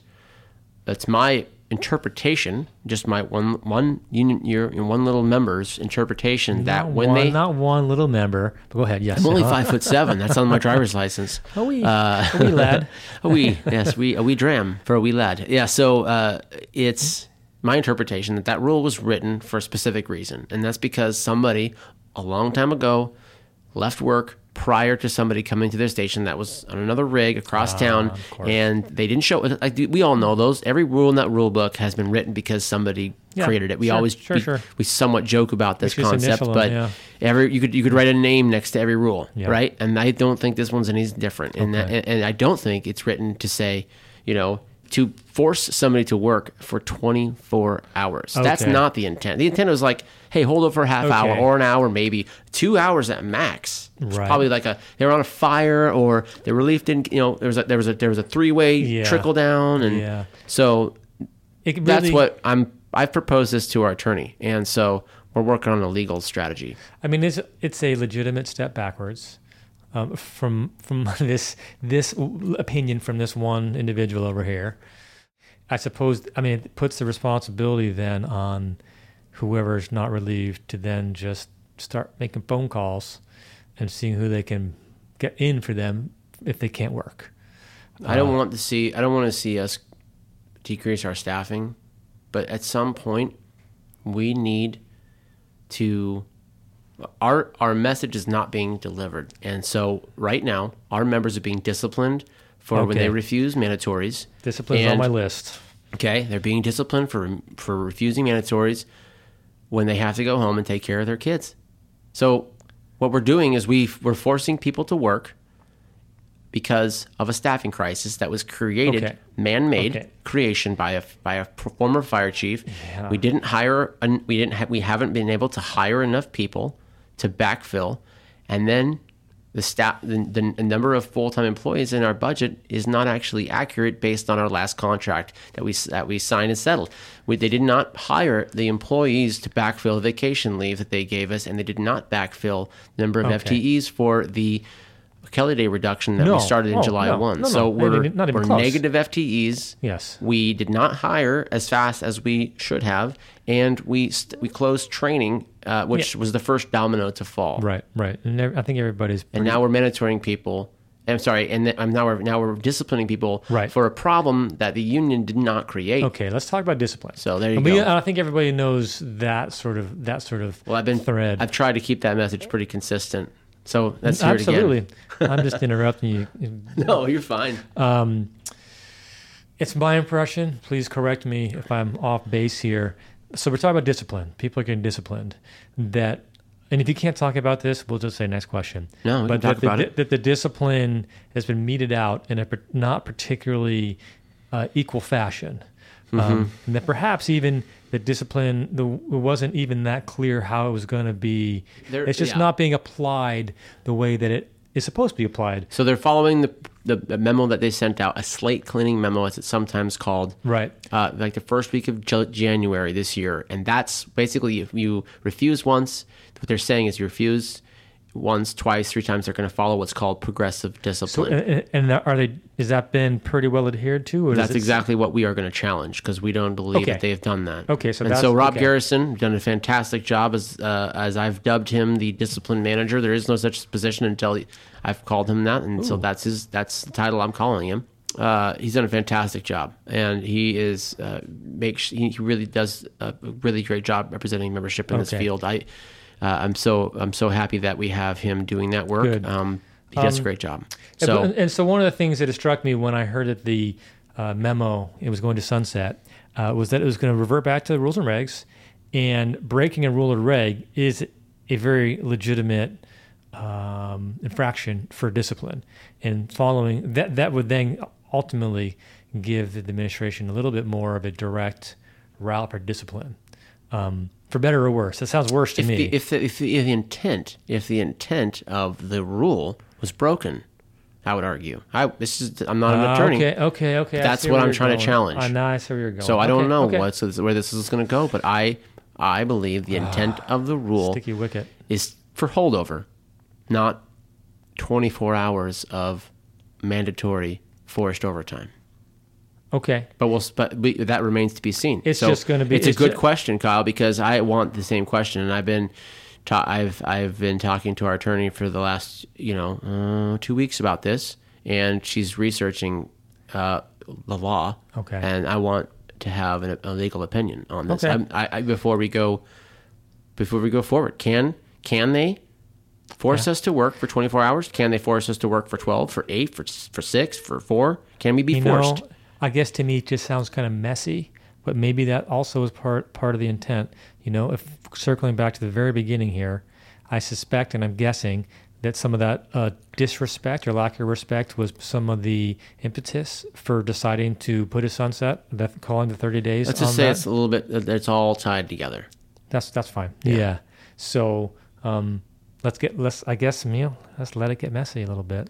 that's my interpretation just my one one union your one little member's interpretation that when one, they not one little member. But go ahead. Yes. I'm only Uh-huh. five foot seven. That's on my driver's (laughs) license. A wee, Uh, a wee lad. (laughs) a wee, yes, we a wee dram for a wee lad. Yeah, so uh, it's my interpretation that that rule was written for a specific reason, and that's because somebody a long time ago left work prior to somebody coming to their station that was on another rig across ah, town, of course. and they didn't show. Like we all know those. Every rule in that rule book has been written because somebody Yeah, created it. We sure, always sure, we, sure. we somewhat joke about this concept, but yeah. every you could you could write a name next to every rule, Yeah. right? And I don't think this one's any different. And that, and, and I don't think it's written to say, you know, to force somebody to work for 24 hours. That's not the intent. The intent was like, hey, hold up for a half hour or an hour, maybe two hours at max. Right. probably like a they were on a fire or the relief didn't. You know, there was a there was a there was a three way Yeah. trickle down, and Yeah. so It really, that's what I'm. I've proposed this to our attorney, and so we're working on a legal strategy. I mean, it's it's a legitimate step backwards um, from from (laughs) this this opinion from this one individual over here. I suppose. I mean, it puts the responsibility then on whoever's not relieved to then just start making phone calls and seeing who they can get in for them if they can't work. I don't want to see. I don't want to see us decrease our staffing, but at some point, we need to. Our our message is not being delivered, and so right now, our members are being disciplined for when they refuse mandatories. Discipline's on my list. Okay, they're being disciplined for for refusing mandatories when they have to go home and take care of their kids. So what we're doing is we we're forcing people to work because of a staffing crisis that was created Okay. man-made Okay. creation by a by a former fire chief. Yeah. We didn't hire we didn't ha- we haven't been able to hire enough people to backfill and then the staff the, the number of full-time employees in our budget is not actually accurate based on our last contract that we that we signed and settled. We, they did not hire the employees to backfill vacation leave that they gave us, and they did not backfill the number of Okay. FTEs for the Kelly Day reduction that No. we started in Oh, July no. 1. No. So we're, not even we're close. negative FTEs. Yes. We did not hire as fast as we should have, and we st- we closed training, uh, which was the first domino to fall. Right, right. And I think everybody's And now we're mentoring people. I'm sorry, and I'm now we're now we're disciplining people Right. for a problem that the union did not create. Okay, let's talk about discipline. So there you And we- go. I think everybody knows that sort of that sort of Well, I've been thread. I've tried to keep that message pretty consistent. So let's Absolutely. I'm just interrupting you. (laughs) No, you're fine. Um, it's my impression. Please correct me if I'm off base here. So we're talking about discipline. People are getting disciplined. That, and if you can't talk about this, we'll just say next question. No, but that, the, about it. that the discipline has been meted out in a not particularly uh, equal fashion. Mm-hmm. Um, and that perhaps even the discipline, the, it wasn't even that clear how it was going to be. There- it's just yeah. not being applied the way that it is supposed to be applied. So they're following the, the the memo that they sent out, a slate cleaning memo, as it's sometimes called. Right. uh, like the first week of J- January this year, and that's basically if you refuse once, what they're saying is you refuse once, twice, three times, they're going to follow what's called progressive So, discipline. and, and are they? Is that been pretty well adhered to? Or that's it, exactly what we are going to challenge because we don't believe Okay. that they've done that. Okay, so and so Rob okay. Garrison done a fantastic job as uh, as I've dubbed him the discipline manager. There is no such position until he, I've called him that, and so that's his that's the title I'm calling him. uh, he's done a fantastic job, and he is uh, makes he he really does a really great job representing membership in this field. I uh, I'm so I'm so happy that we have him doing that work. Um, he does a Um, great job. And- So and, and so one of the things that struck me when I heard that the uh, memo it was going to sunset uh, was that it was going to revert back to the rules and regs, and breaking a rule or reg is a very legitimate um, infraction for discipline, and following that that would then ultimately give the administration a little bit more of a direct route for discipline. Um, for better or worse, that sounds worse to if me. the, if the, if the, if the intent if the intent of the rule was broken, I would argue. I this is I'm not an Ah, attorney. Okay, okay, okay. That's what I'm trying to challenge. Ah, now I see where you're going. So I don't know okay. what's where this is going to go, but I I believe the intent of the rule sticky wicket. is for holdover, not 24 hours of mandatory forced overtime. Okay, But we'll but we, that remains to be seen. It's just gonna be- It's a good question, Kyle, because I want the same question, and I've been. Ta- I've I've been talking to our attorney for the last you know uh, two weeks about this, and she's researching uh, the law. Okay. And I want to have an, a legal opinion on this. Okay. I, I, before we go, before we go forward, can can they force us to work for 24 hours? Can they force us to work for 12, for eight, for for six, for four? Can we be you forced? know, I guess to me it just sounds kind of messy, but maybe that also is part part of the intent. You know, if circling back to the very beginning here, I suspect and I'm guessing that some of that uh, disrespect or lack of respect was some of the impetus for deciding to put a sunset, that calling the 30 days. Let's just say that. it's a little bit. It's all tied together. That's that's fine. Yeah. So um, let's get let's I guess Emil, let's let it get messy a little bit.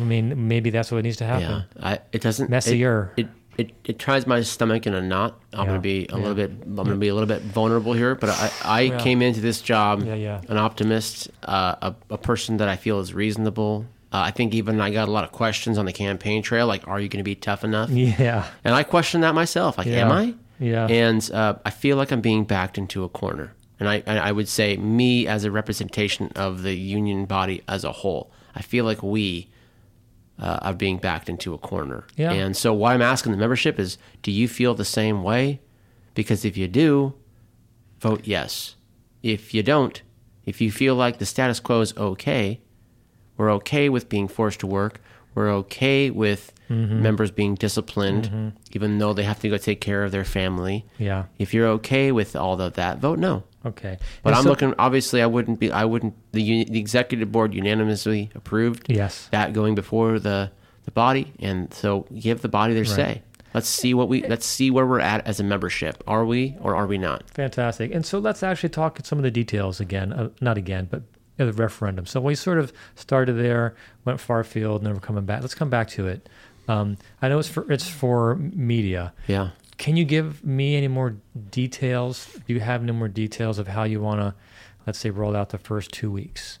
I mean, maybe that's what needs to happen. Yeah, I, it doesn't Messier. It, it, it it tries my stomach in a knot. I'm Yeah, gonna be a yeah. little bit. I'm gonna be a little bit vulnerable here. But I I Yeah. came into this job Yeah, yeah. an optimist, uh, a a person that I feel is reasonable. Uh, I think even I got a lot of questions on the campaign trail, like, "Are you going to be tough enough?" Yeah. And I question that myself. Like, am I? Yeah. And uh, I feel like I'm being backed into a corner. And I, and I would say me as a representation of the union body as a whole. I feel like we uh, are being backed into a corner. Yeah. And so what I'm asking the membership is, do you feel the same way? Because if you do, vote yes. If you don't, if you feel like the status quo is okay, we're okay with being forced to work. We're okay with Mm-hmm. members being disciplined, even though they have to go take care of their family. Yeah. If you're okay with all of that, vote no. Okay. But And I'm so- looking. Obviously, I wouldn't be. I wouldn't. The, the executive board unanimously approved Yes. that going before the the body, and so give the body their say. Let's see what we. Let's see where we're at as a membership. Are we or are we not? Fantastic. And so let's actually talk some of the details again. Uh, not again, but the referendum. So we sort of started there, went far field, never coming back. Let's come back to it. Um, I know it's for it's for media. Yeah. Can you give me any more details? Do you have any more details of how you want to, let's say, roll out the first two weeks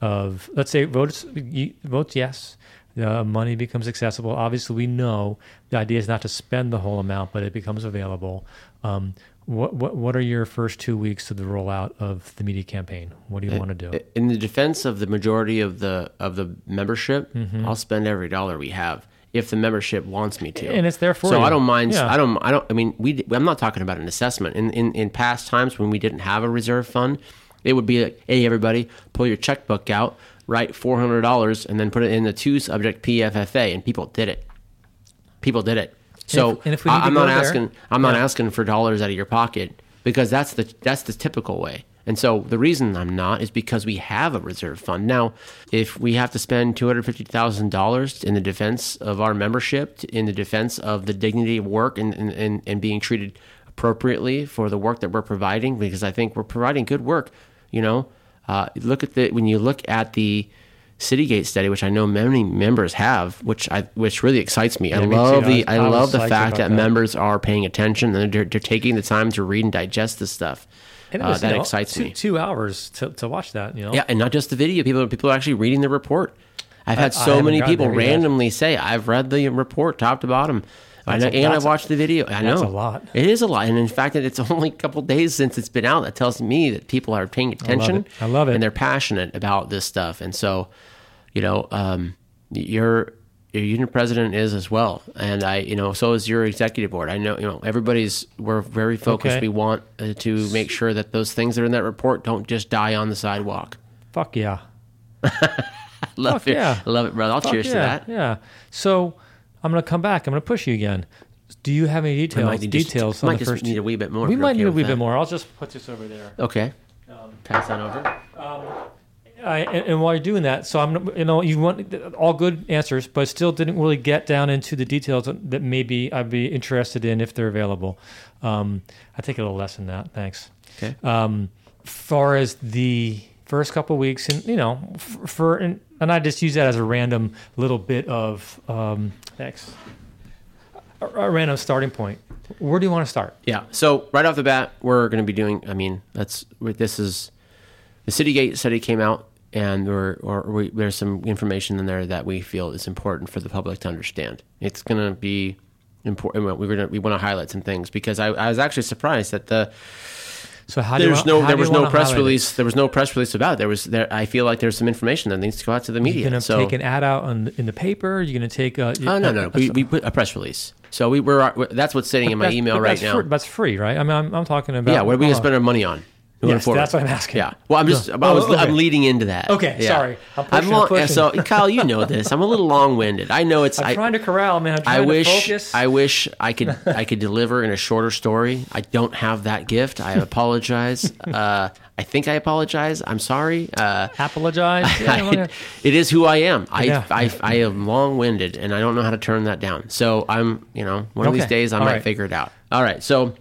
of, let's say, votes, votes yes, uh, money becomes accessible. Obviously, we know the idea is not to spend the whole amount, but it becomes available. Um, what, what what are your first two weeks of the rollout of the media campaign? What do you want to do? In the defense of the majority of the of the membership, Mm-hmm. I'll spend every dollar we have if the membership wants me to. And it's there for so you. I don't mind. Yeah. I don't. I don't. I mean, we. I'm not talking about an assessment. In in in past times when we didn't have a reserve fund, it would be like, hey, everybody, pull your checkbook out, write four hundred dollars, and then put it in the two subject PFFA, and people did it. People did it. So and if we need I, I'm go not there- asking. I'm not asking for dollars out of your pocket because that's the that's the typical way. And so the reason I'm not is because we have a reserve fund. Now, if we have to spend two hundred fifty thousand dollars in the defense of our membership, in the defense of the dignity of work and, and, and, being treated appropriately for the work that we're providing, because I think we're providing good work. You know, uh, look at the when you look at the Citygate study, which I know many members have, which I which really excites me. I Yeah, me love the I I, I love the fact that, that. members are paying attention and they're, they're taking the time to read and digest this stuff. And it Uh, was, you that know, excites two, me. Two hours to, to watch that. You know. Yeah, and not just the video. People people are actually reading the report. I've had I- I so haven't many people there yet. randomly say, "I've read the report top to bottom." I know, a- and I've watched the video. I know that's a lot. It is a lot, and in fact, it's (laughs) only a couple days since it's been out. That tells me that people are paying attention. it. I love it. and they're passionate about this stuff. And so, you know, um, you're your union president is as well, and I, you know, so is your executive board. I know, you know, everybody's we're very focused. Okay. We want uh, to make sure that those things that are in that report don't just die on the sidewalk. Fuck yeah. (laughs) love Fuck it, yeah. Love it, brother. I'll Fuck cheers yeah, to that. Yeah. So I'm going to come back. I'm going to push you again. Do you have any details? might need just- details might the just first? need a wee bit more. we might okay need a wee that. bit more. I'll just put this over there. Okay, Um, pass that over. I, and, and while you're doing that, so I'm, you know, you want all good answers, but still didn't really get down into the details that maybe I'd be interested in if they're available. Um, I take a little less than that. Thanks. Okay. Um, far as the first couple weeks, and you know, f- for and, and I just use that as a random little bit of um, thanks, a, a random starting point. Where do you want to start? Yeah. So right off the bat, we're going to be doing. I mean, that's this is the Citygate study came out, and there or we, there's some information in there that we feel is important for the public to understand. It's going to be important. We're going to we want to highlight some things because I, I was actually surprised that the So how do you no there was no press highlight it? release. There was no press release about it. There was there. I feel like there's some information that needs to go out to the media. You're gonna so take an ad out on in the paper. You're gonna take a. oh no no, we, we put a press release. So we were that's what's sitting in my email right that's now. Free, that's free, right? I mean, I'm, I'm talking about. Yeah, what are we gonna spend our money on? Yes, forward. that's what I'm asking. Yeah. Well, I'm just. I was. Oh, okay. I'm leading into that. Okay, Yeah. sorry. I'm pushing, I'm long, pushing. So, Kyle, you know this. I'm a little long-winded. I know it's. I'm I, trying to corral, man. I'm trying I to wish. focus. I wish I could. (laughs) I could deliver in a shorter story. I don't have that gift. I apologize. (laughs) uh, I think I apologize. I'm sorry. Uh, apologize. (laughs) Yeah, I'm gonna- it is who I am. I, Yeah. I, I am long winded and I don't know how to turn that down. So I'm, you know, one of these days I All might right. figure it out. All right. So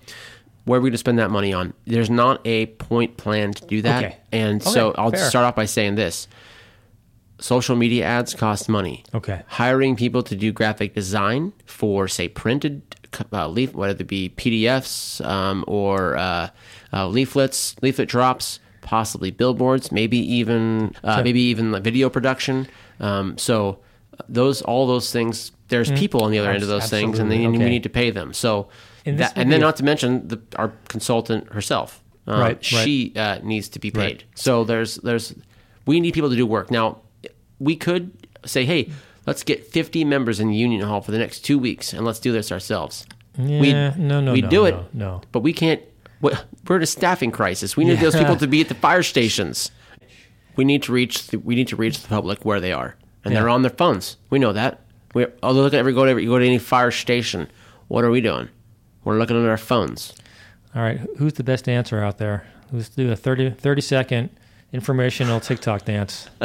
where are we going to spend that money on? There's not a point plan to do that. Okay. And so I'll fair. start off by saying this social media ads cost money. Okay. Hiring people to do graphic design for, say, printed uh, leaf, whether it be PDFs um, or uh, uh, leaflets, leaflet drops, possibly billboards, maybe even uh, Okay. maybe even like video production. Um, so those all those things. There's people on the other end of those things, and then Mm-hmm. We need to pay them. So, And that, and then a- not to mention the, our consultant herself. Um, Right, right. She uh, needs to be paid. Right. So there's there's we need people to do work. Now we could say, hey, let's get 50 members in the union hall for the next two weeks, and let's do this ourselves. Yeah, no, no, we no, do it, no, no. but we can't. we- We're in a staffing crisis. We need those people to be at the (laughs) fire stations. We need to reach. The, we need to reach the public where they are, and they're on their phones. We know that. We although look at every go to every, you go to any fire station. What are we doing? We're looking at our phones. All right, who's the best dancer out there? Let's do a 30, 30 second informational TikTok dance. (laughs)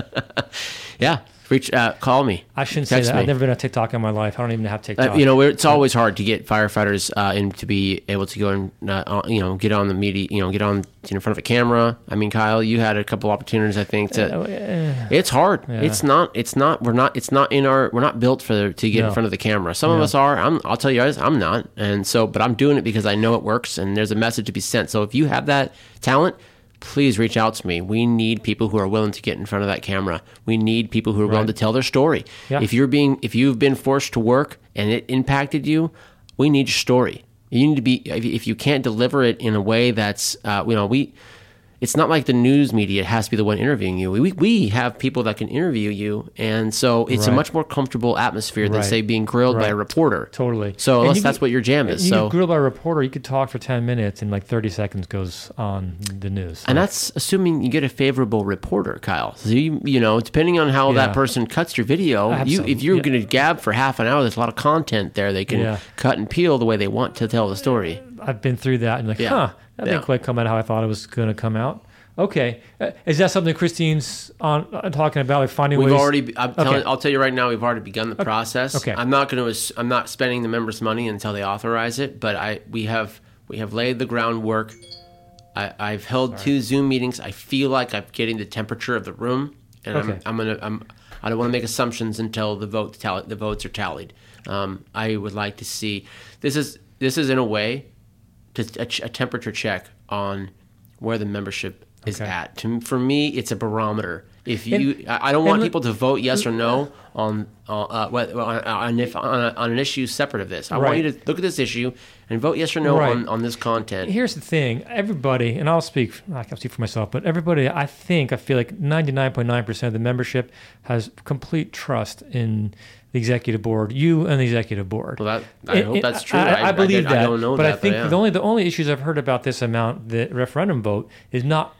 Yeah, reach. Uh, call me. I shouldn't say that. me. I've never been on TikTok in my life. I don't even have TikTok. Uh, you know, it's always hard to get firefighters uh, in to be able to go and uh, you know get on the media, you know, get on in front of a camera. I mean, Kyle, you had a couple opportunities, I think. To Oh, it's hard. It's not. It's not. We're not. It's not in our. We're not built for to get No. in front of the camera. Some of us are. I'm. I'll tell you guys, I'm not. And so, but I'm doing it because I know it works, and there's a message to be sent. So if you have that talent. Please reach out to me. We need people who are willing to get in front of that camera. We need people who are willing to tell their story. Yeah. If you're being, if you've been forced to work and it impacted you, we need your story. You need to be. If if you can't deliver it in a way that's, uh, you know, we. It's not like the news media has to be the one interviewing you. We we have people that can interview you, and so it's a much more comfortable atmosphere than Right. say being grilled by a reporter. Totally. So unless that's could- what your jam is, You so grilled by a reporter. You could talk for ten minutes, and like thirty seconds goes on the news. And that's assuming you get a favorable reporter, Kyle. So you, you know, depending on how Yeah. that person cuts your video, you if you're Yeah. going to gab for half an hour, there's a lot of content there. They can Yeah. cut and peel the way they want to tell the story. I've been through that, and like, huh, that didn't quite come out how I thought it was going to come out. Okay, uh, is that something Christine's on uh, talking about, like finding We've ways? already. I'm telling, Okay. I'll tell you right now. We've already begun the process. Okay. I'm not going to. I'm not spending the members' money until they authorize it. But I. We have. We have laid the groundwork. I, I've held two Zoom meetings. I feel like I'm getting the temperature of the room, and Okay. I'm. I'm gonna. I'm. I don't want to make assumptions until the vote tally, the votes are tallied. Um, I would like to see. This is. This is in a way, just a, a temperature check on where the membership is Okay. at. To, for me, it's a barometer. If you, And- I don't want people to vote yes or no on uh, uh, on, on, if, on, on an issue separate of this. I want you to look at this issue and vote yes or no Right. on, on this content. Here's the thing: everybody, and I'll speak. I can speak for myself, but everybody, I think, I feel like 99.9% of the membership has complete trust in the executive board, you and the executive board. Well, that I And- hope that's true. I, I believe did- that. I don't know but that, I think yeah. the only the only issues I've heard about this amount, the referendum vote, is not,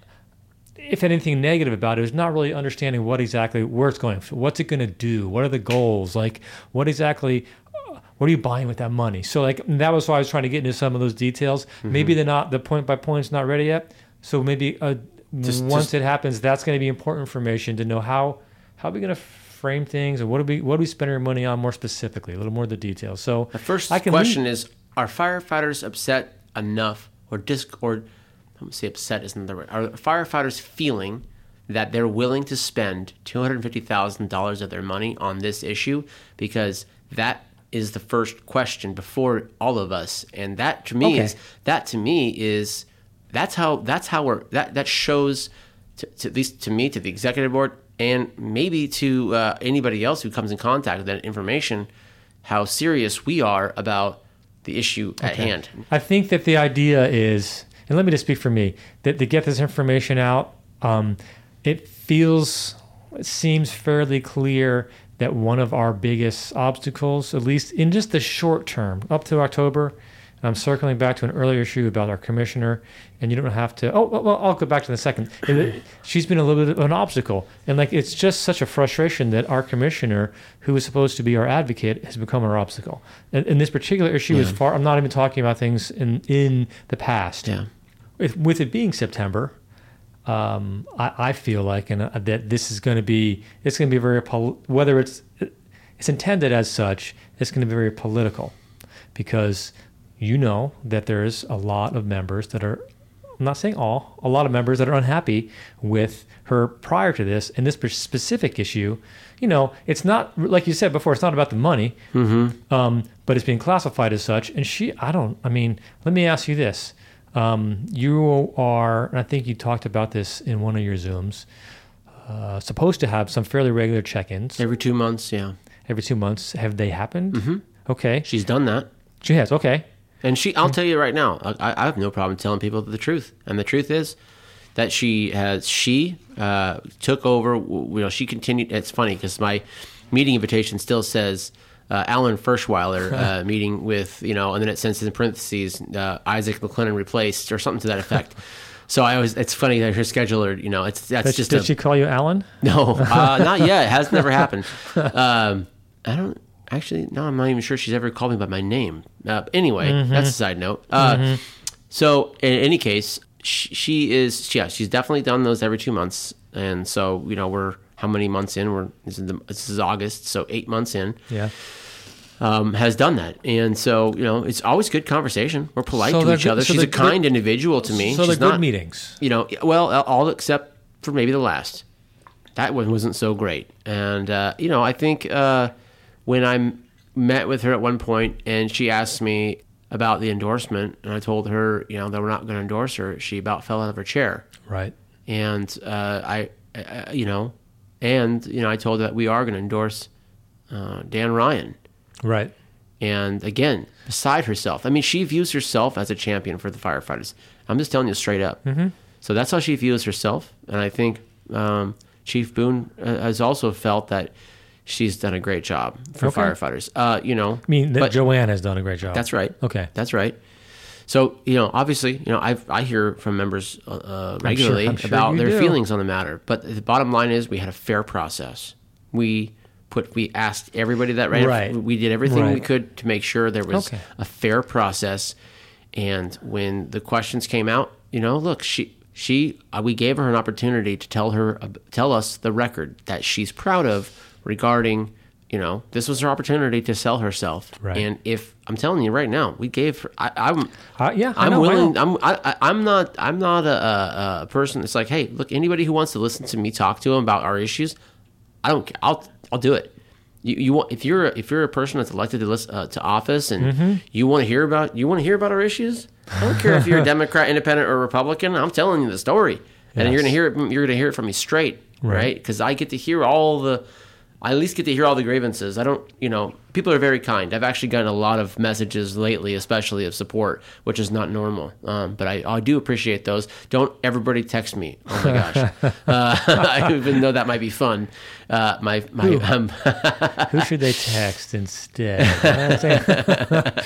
if anything negative about it, is not really understanding what exactly where it's going. What's it going to do? What are the goals? Like, what exactly? uh, What are you buying with that money? So, like, that was why I was trying to get into some of those details. Mm-hmm. Maybe they're not the point by point is not ready yet. So maybe uh, Just- once just- it happens, that's going to be important information to know how how are we going to frame things or what are we what are we spending our money on more specifically, a little more of the details. So The first question leave- is: Are firefighters upset enough, or dis, or I'm say upset isn't the right? Are firefighters feeling that they're willing to spend two hundred fifty thousand dollars of their money on this issue? Because that is the first question before all of us, and that to me Okay. is that to me is that's how that's how we're that that shows to, to at least to me to the executive board and maybe to uh, anybody else who comes in contact with that information how serious we are about the issue at hand. I think that the idea is, and let me just speak for me, that to get this information out, um, it feels, it seems fairly clear that one of our biggest obstacles, at least in just the short term, up to October, I'm circling back to an earlier issue about our commissioner, and you don't have to. Oh, well, I'll go back to the second. (laughs) She's been a little bit of an obstacle, and like it's just such a frustration that our commissioner, who is supposed to be our advocate, has become our obstacle. And, and this particular issue is far. I'm not even talking about things in in the past. yeah With, with it being September, um, I, I feel like and uh, that this is going to be it's going to be very whether it's it's intended as such, it's going to be very political because you know that there's a lot of members that are I'm not saying all, a lot of members that are unhappy with her prior to this and this specific issue. You know, it's not like you said before. It's not about the money, um, but it's being classified as such. And she, I don't. I mean, let me ask you this: um, You are, and I think you talked about this in one of your zooms. Uh, supposed to have some fairly regular check-ins every two months yeah every two months. Have they happened? Mm-hmm. Okay, she's done that she has. Okay, and she i'll tell you right now I, I have no problem telling people the truth and the truth is that she has she uh, took over you know she continued it's funny because my meeting invitation still says uh, Alan Ferschweiler (laughs) uh, meeting with you know, and then it says in parentheses uh, Isaac McLennan replaced or something to that effect. (laughs) so I always it's funny that her scheduler you know it's that's did, just did a, she call you Alan? no uh, not yet it has never happened. (laughs) Um, I don't actually no I'm not even sure she's ever called me by my name. Uh, anyway, Mm-hmm. that's a side note. Uh, So in any case, she, she is yeah she's definitely done those every two months, and so you know we're how many months in? We're this is, the, this is August, so eight months in Yeah. um, has done that, and so you know it's always good conversation. We're polite So to each other. so She's a they're good- kind individual to me. So she's they're good meetings. you know, well, all except for maybe the last. That one wasn't so great, and uh, you know, I think uh, when I met with her at one point, and she asked me about the endorsement, and I told her, you know, that we're not going to endorse her. She about fell out of her chair, Right. and uh, I, I, you know, and you know, I told her that we are going to endorse uh, Dan Ryan. Right. And again, beside herself. I mean, she views herself as a champion for the firefighters. I'm just telling you straight up. Mm-hmm. So that's how she views herself. And I think um, Chief Boone uh, has also felt that she's done a great job for Okay. firefighters. Uh, you know, I mean, that Jo Ann has done a great job. that's right. Okay. That's right. So you know, obviously, you know, I I hear from members uh, uh, regularly I'm sure about you their do. feelings on the matter. But the bottom line is, we had a fair process. We put we asked everybody that ran. Right. We did everything we could to make sure there was Okay. a fair process. And when the questions came out, you know, look, she she uh, we gave her an opportunity to tell her uh, tell us the record that she's proud of regarding. You know, this was her opportunity to sell herself. Right. And if I'm telling you right now, we gave her. I, I'm. Uh, yeah, I'm know, willing. I'm. I, I'm not. I'm not a, a, person that's like, hey, look, anybody who wants to listen to me talk to them about our issues, I don't. I'll. I'll do it. You, you want if you're a, if you're a person that's elected to listen, uh, to office and Mm-hmm. you want to hear about you want to hear about our issues. I don't care if you're a (laughs) Democrat, Independent, or Republican. I'm telling you the story. and you're gonna hear it. You're gonna hear it from me straight, Right. right? Because I get to hear all the. I at least get to hear all the grievances. I don't, you know, people are very kind. I've actually gotten a lot of messages lately, especially of support, which is not normal. Um, but I, I do appreciate those. Don't everybody text me. Oh my gosh, (laughs) uh, (laughs) even though that might be fun. Uh, my my um, (laughs) Who should they text instead? You know what I'm?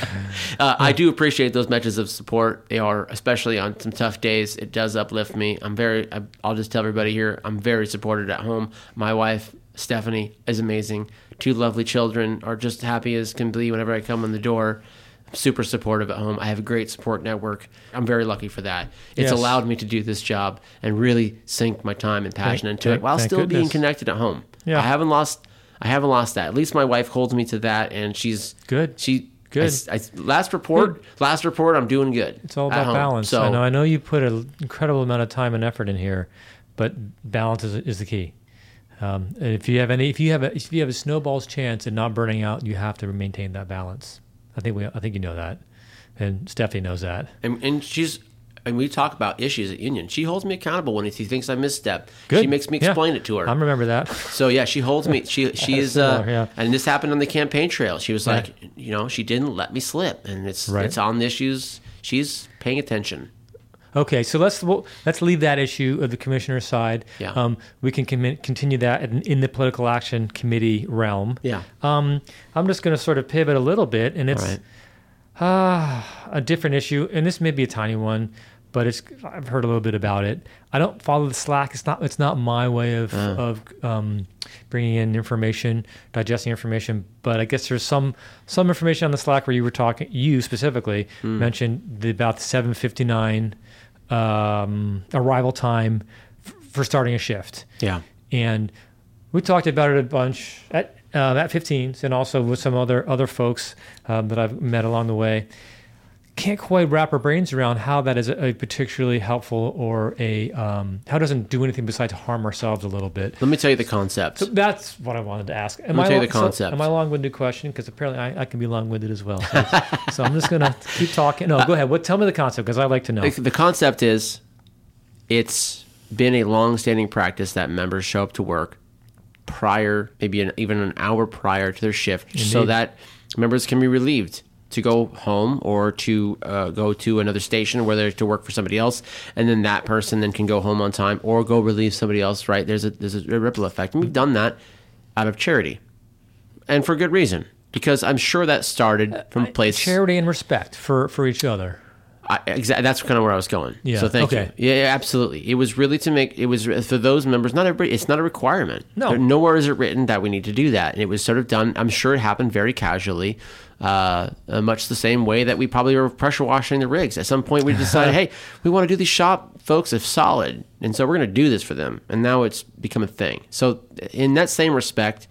Uh, I do appreciate those messages of support. They are, especially on some tough days, it does uplift me. I'm very, I, I'll just tell everybody here, I'm very supported at home. My wife, Stephanie, is amazing. Two lovely children are just happy as can be whenever I come in the door. I'm super supportive at home. I have a great support network. I'm very lucky for that. It's Yes. allowed me to do this job and really sink my time and passion Thank- into it while thank still being connected at home. Yeah. I haven't lost. I haven't lost that. At least my wife holds me to that, and she's Good. She Good. I, I- last report, last report, I'm doing good. It's all about balance. So I know. I know you put an incredible amount of time and effort in here, but balance is, is the key. Um, and if you have any, if you have a, if you have a snowball's chance at not burning out, you have to maintain that balance. I think we, I think you know that, and Stephanie knows that. and, and she's and we talk about issues at Union. She holds me accountable when she thinks I misstep. Good. She makes me Yeah. explain it to her. I remember that. So yeah, she holds me. She (laughs) she is, uh, yeah. and this happened on the campaign trail. She was Yeah. like, you know, she didn't let me slip, and it's Right. it's on the issues. She's paying attention. Okay, so let's well, let's leave that issue of the commissioner's side. Yeah. Um, we can commi- continue that in, in the political action committee realm. Yeah. Um, I'm just going to sort of pivot a little bit, and it's right. ah, a different issue, and this may be a tiny one, but it's I've heard a little bit about it. I don't follow the Slack. It's not it's not my way of of um, bringing in information, digesting information. But I guess there's some some information on the Slack where you were talking, you specifically mentioned the, about the 7:59 um, arrival time f- for starting a shift Yeah. and we talked about it a bunch at uh, at 15s and also with some other other folks um, that I've met along the way. Can't quite wrap our brains around how that is a, particularly helpful or a um, how it doesn't do anything besides harm ourselves a little bit. Let me tell you the concept. So that's what I wanted to ask. Am me I tell you long- the so- concept. am I long-winded question? Because apparently I, I can be long-winded as well. So, (laughs) so I'm just gonna keep talking. No, go ahead. What? Tell me the concept because I like to know. The, concept is it's been a long-standing practice that members show up to work prior, maybe an, even an hour prior to their shift, so that members can be relieved to go home or to uh, go to another station, whether to work for somebody else, and then that person then can go home on time or go relieve somebody else. Right? There's a there's a ripple effect, and we've done that out of charity, and for good reason. Because I'm sure that started from a place Charity and respect for for each other. Exactly. That's kind of where I was going. Yeah, So thank okay. you. Yeah, yeah, absolutely. It was really to make. It was for those members. Not everybody. It's not a requirement. No. There- nowhere is it written that we need to do that. And it was sort of done. I'm sure it happened very casually, uh, uh, much the same way that we probably were pressure washing the rigs. At some point, we decided, (laughs) hey, we want to do these shop folks if solid, and so we're going to do this for them. And now it's become a thing. So in that same respect,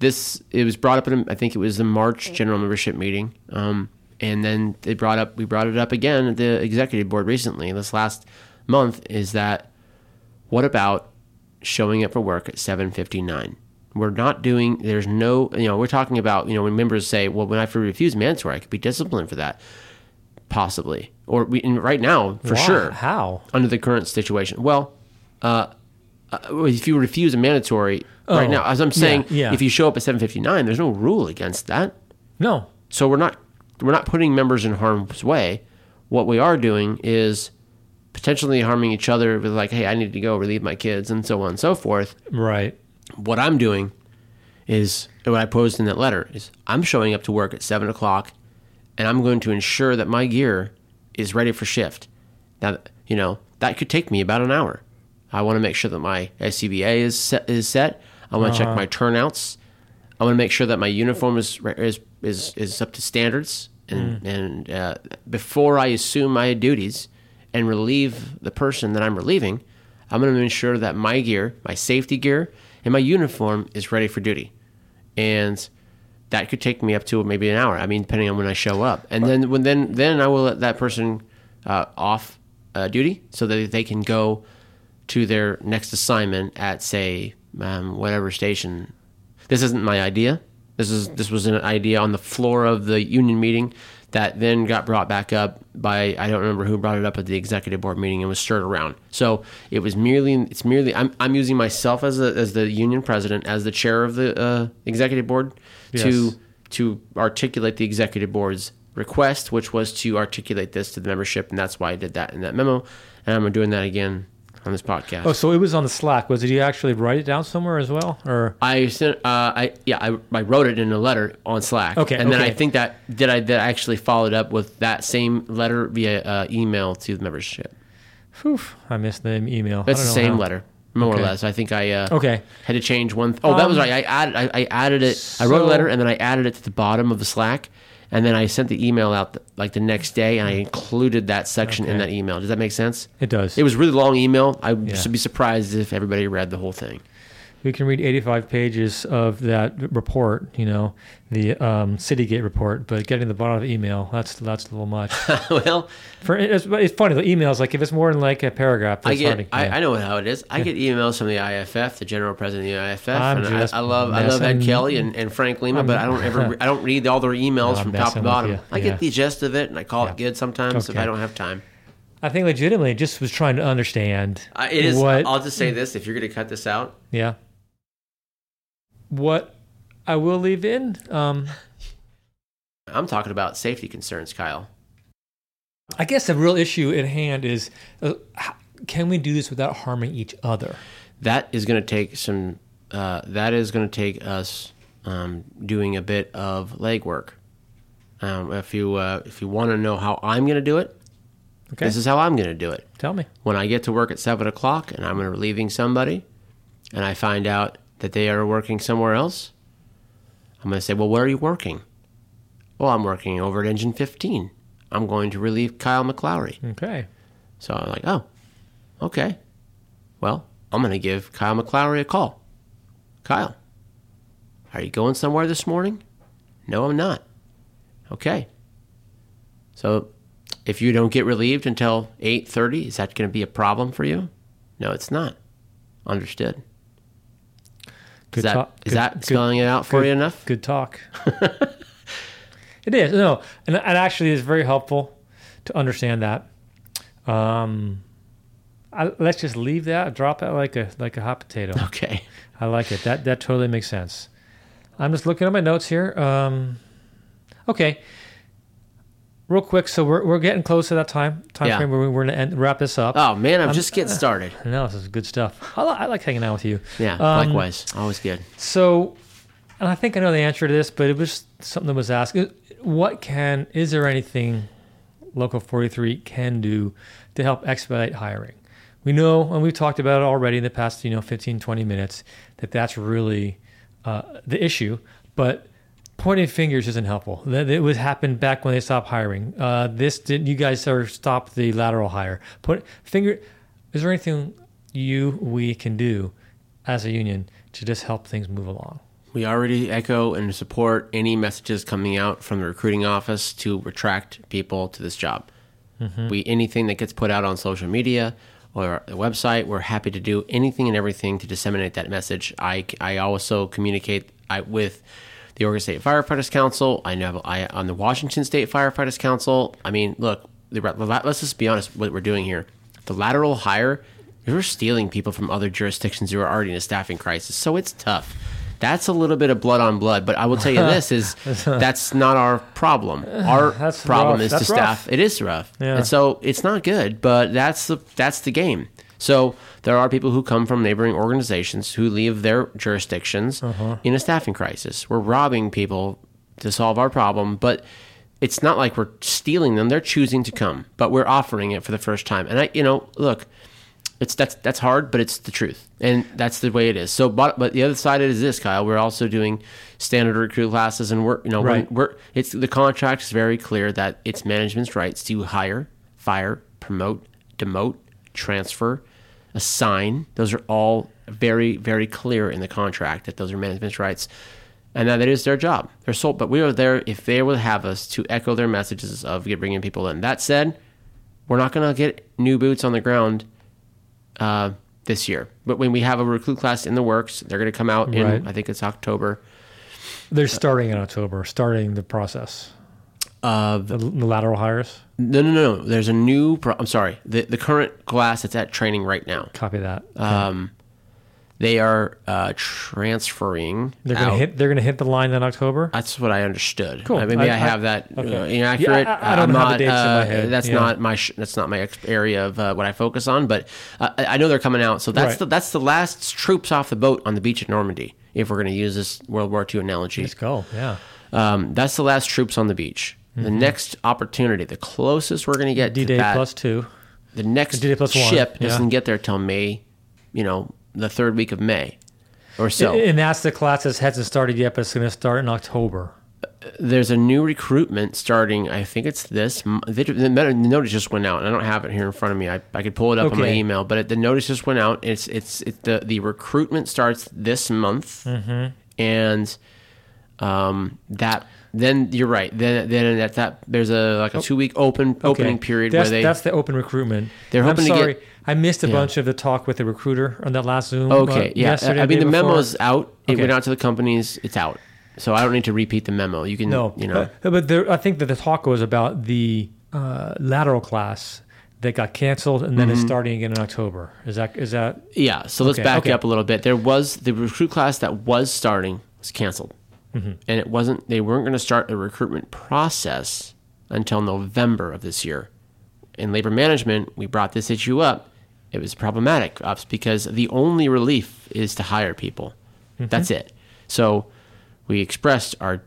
this it was brought up in I think it was the March general membership meeting, um, and then they brought up we brought it up again at the executive board recently this last month. Is that what about showing up for work at seven fifty nine? We're not doing. There's no. You know, we're talking about. You know, when members say, "Well, when I refuse mandatory, I could be disciplined for that." Possibly, or we right now for sure How? under the current situation. Well, uh, uh, if you refuse a mandatory right Oh, now, as I'm saying, yeah, yeah. if you show up at 7:59, there's no rule against that. No. So we're not we're not putting members in harm's way. What we are doing is potentially harming each other with like, hey, I need to go relieve my kids and so on and so forth. Right. What I'm doing is what I posed in that letter is I'm showing up to work at seven o'clock, and I'm going to ensure that my gear is ready for shift. Now, you know that could take me about an hour. I want to make sure that my SCBA is set. Is set. I want to check my turnouts. I want to make sure that my uniform is is is, is up to standards. And and uh, before I assume my duties and relieve the person that I'm relieving, I'm going to ensure that my gear, my safety gear, and my uniform is ready for duty. And that could take me up to maybe an hour. I mean, depending on when I show up. And then when then then I will let that person uh, off uh, duty so that they can go to their next assignment at say um, whatever station. This isn't my idea. This is this was an idea on the floor of the union meeting that then got brought back up by I don't remember who brought it up at the executive board meeting and was stirred around. So it was merely it's merely I'm I'm using myself as a, as the union president as the chair of the uh, executive board Yes. to to articulate the executive board's request, which was to articulate this to the membership, and that's why I did that in that memo, and I'm doing that again on this podcast. Oh, so it was on the Slack. Was it you actually write it down somewhere as well, or I sent. Uh, I yeah. I, I wrote it in a letter on Slack. Okay, And then I think that did I that I actually followed up with that same letter via uh, email to the membership. Phew, I missed the email. That's the same how. letter, more Okay. or less. I think I uh, Okay. had to change one. oh, that was Um, right. I added. I, I added it. I wrote a letter and then I added it to the bottom of the Slack, and then I sent the email out th- like the next day, and I mm. included that section in that email. Does that make sense? It does. It was a really long email. I Yeah. should be surprised if everybody read the whole thing. We can read 85 pages of that report. You know, the um, Citygate report, but getting the bottom of the email that's that's a little much. (laughs) well, For it's, it's funny the emails like if it's more than like a paragraph, I get. to- I, yeah. I know how it is. I get emails from the IFF, the general president of the IFF, I'm and I, I love. I love Ed Kelly and, and Frank Lima, I'm- but I don't ever. (laughs) I don't read all their emails No, from top to bottom. you. I get the gist of it, and I call Yeah. it good sometimes if I don't have time. I think legitimately just was trying to understand. I, it is. What, I'll just say this: if you're going to cut this out, yeah. What I will leave in. Um, I'm talking about safety concerns, Kyle. I guess the real issue at hand is uh, can we do this without harming each other? That is going to take some. Uh, that is going to take us um, doing a bit of legwork. Um, if you uh, if you want to know how I'm going to do it, Okay. this is how I'm going to do it. Tell me. when I get to work at seven o'clock and I'm relieving somebody, and I find out that they are working somewhere else, I'm going to say, "Well, where are you working?" Well, I'm working over at Engine 15. I'm going to relieve Kyle McLowry. Okay. So I'm like, "Oh, okay. Well, I'm going to give Kyle McLowry a call. Kyle, are you going somewhere this morning? No, I'm not. Okay. So if you don't get relieved until 8:30, is that going to be a problem for you? No, it's not. Understood. Good Is that, talk. is Good- that good- spelling it out for good- you enough? Good talk. (laughs) it is no, and it actually is very helpful to understand that. Um, I, let's just leave that, drop it like a like a hot potato. (laughs) Okay. I like it. That that totally makes sense. I'm just looking at my notes here. Um, okay, real quick. So we're we're getting close to that time time Yeah. frame where we're going to end, wrap this up. Oh man, I'm, I'm- just getting (laughs) started. I know this is good stuff. I, li- I like hanging out with you. Yeah, Um, likewise. Always good. So, and I think I know the answer to this, but it was something that was asked. What can, is there anything Local 43 can do to help expedite hiring? We know, and we've talked about it already in the past, you know, 15, 20 minutes, that that's really uh, the issue. But pointing fingers isn't helpful. That it would happen back when they stopped hiring. Uh, this didn't. you guys ever stopped the lateral hire. Put finger. Is there anything you we can do as a union to just help things move along? We already echo and support any messages coming out from the recruiting office to retract people to this job. We anything that gets put out on social media or the website, we're happy to do anything and everything to disseminate that message. I, I also communicate I, with the Oregon State Firefighters Council. I know I on the Washington State Firefighters Council. I mean, look, the, let's just be honest. What we're doing here, the lateral hire, we're stealing people from other jurisdictions who are already in a staffing crisis. So it's tough. That's a little bit of blood on blood, but I will tell you (laughs) this is that's not our problem. Our (laughs) problem rough. is That's to staff. It is rough, Yeah. and so it's not good. But that's the that's the game. So there are people who come from neighboring organizations who leave their jurisdictions Uh-huh. in a staffing crisis. We're robbing people to solve our problem, but it's not like we're stealing them. They're choosing to come, but we're offering it for the first time. And I, you know, look, it's that's that's hard, but it's the truth, and that's the way it is. So, but but the other side is this, Kyle. We're also doing standard recruit classes, and we're you know Right. we're, we're it's the contract is very clear that it's management's rights to hire, fire, promote, demote, transfer, assign. Those are all very very clear in the contract that those are management's rights, and that it is their job. They're sole, but we are there if they will have us to echo their messages of bringing people in. That said, we're not going to get new boots on the ground uh, this year. But when we have a recruit class in the works, they're going to come out in Right. I think it's October. They're starting in October, starting the process. Of The, the lateral hires. no, no, no, no. There's a new. Pro- I'm sorry. The the current class that's at training right now. Copy that. Um, they are uh, transferring. they're gonna out. hit. They're gonna hit the line in October. That's what I understood. Cool. Uh, maybe I, I- I- have that okay. uh, inaccurate. Yeah, I- I don't I'm have the not, dates in my uh, head. That's Yeah. not my. Sh- that's not my ex- area of uh, what I focus on. But uh, I I know they're coming out. So that's Right. the that's the last troops off the boat on the beach at Normandy. If we're going to use this World War II analogy, Let's go. Yeah. um, that's the last troops on the beach. The next opportunity, the closest we're going to get D to Day that, plus two. the next D-Day plus one, ship yeah. doesn't get there till May. You know, the third week of May, or so. And that's the class that hasn't started yet, but it's gonna start in October. there's a new recruitment starting. I think it's this. The, notice just went out. and I don't have it here in front of me. I, I could pull it up on my email, but it, the notice just went out. It's it's it, the the recruitment starts this month, Mm-hmm. and um that then you're right. Then then at that there's a like a two week open opening Okay. period That's, where they that's the open recruitment. They're hoping to I'm get- I missed a Yeah. bunch of the talk with the recruiter on that last Zoom. okay uh, yeah. I mean the before. memo's out. It Okay. went out to the companies. It's out. So I don't need to repeat the memo. You can No, you know. but, but there, I think that the talk was about the uh, lateral class that got canceled and then Mm-hmm. is starting again in October. Is that is that Yeah, so let's Okay, back okay. up a little bit. There was the recruit class that was starting was canceled, Mm-hmm. and it wasn't. They weren't going to start the recruitment process until November of this year. In labor management, we brought this issue up. It was problematic ups because the only relief is to hire people. Mm-hmm. That's it. So we expressed our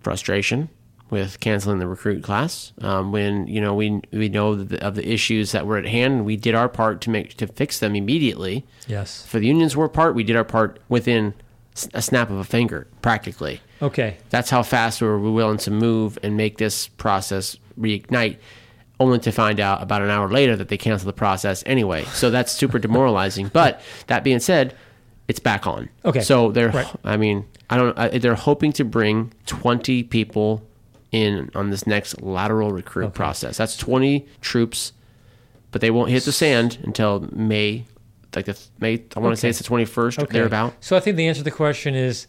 frustration with canceling the recruit class um, when you know we we know the, of the issues that were at hand. We did our part to make to fix them immediately. yes? For the union's work part, we did our part within a snap of a finger, practically. Okay, That's how fast we were willing to move and make this process reignite, only to find out about an hour later that they canceled the process anyway. So that's super demoralizing. But that being said, it's back on. Okay. So they're, Right. I mean, I don't. I, they're hoping to bring twenty people in on this next lateral recruit process. That's twenty troops, but they won't hit the sand until May. Like the May, I want to say it's the twenty first. okay. Thereabout. So I think the answer to the question is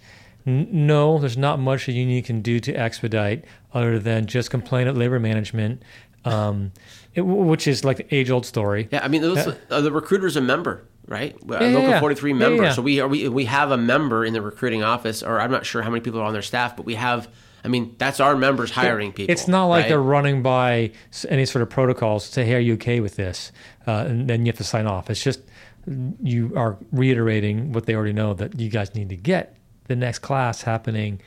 no. There's not much a union can do to expedite other than just complain at labor management, um, it, which is like the age old story. Yeah, I mean, those, uh, the recruiter's a member, right? A yeah, local yeah. 43 Yeah, member. yeah. So we are we we have a member in the recruiting office, or I'm not sure how many people are on their staff, but we have. I mean, that's our members hiring people. It's not like right? they're running by any sort of protocols to say, "Hey, are you okay with this?" Uh, and then you have to sign off. It's just you are reiterating what they already know that you guys need to get the next class happening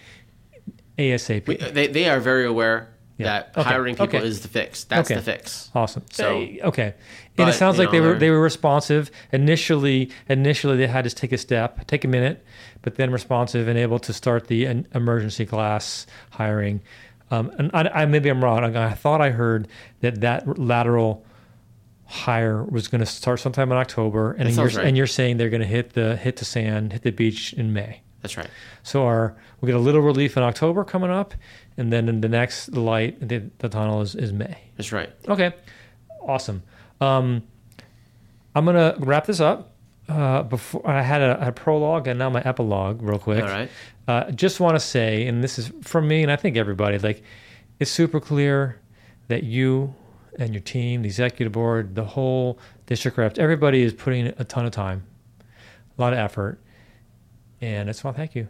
ASAP. We- they they are very aware Yeah. that Okay. hiring people Okay. is the fix. That's Okay. the fix. Awesome. So- okay, and but, it sounds like they know, were they're- they were responsive initially. Initially, they had to take a step, take a minute, but then responsive and able to start the an emergency class hiring. Um, and I, I maybe I'm wrong. I, I thought I heard that that lateral hire was going to start sometime in October, and you're, right. and you're saying they're going to hit the hit the sand, hit the beach in May. That's right. So our we get a little relief in October coming up, and then in the next light, the, the tunnel is, is May. That's right. Okay, awesome. Um, I'm gonna wrap this up. Uh, before I had a, a prologue and now my epilogue, real quick. All right. Uh, just want to say, and this is from me, and I think everybody, like, it's super clear that you and your team, the executive board, the whole district reps, everybody is putting a ton of time, a lot of effort, and I just want to thank you.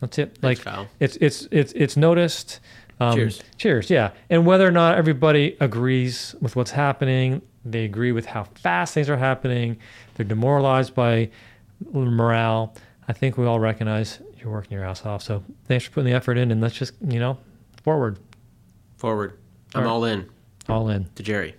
That's it. Thanks, like, Kyle. it's it's it's it's noticed. Um, Cheers. Cheers. Yeah, and whether or not everybody agrees with what's happening, they agree with how fast things are happening. They're demoralized by morale. I think we all recognize you're working your ass off. So thanks for putting the effort in, and let's just you know forward, Forward. I'm All right. all in all in. to Jerry.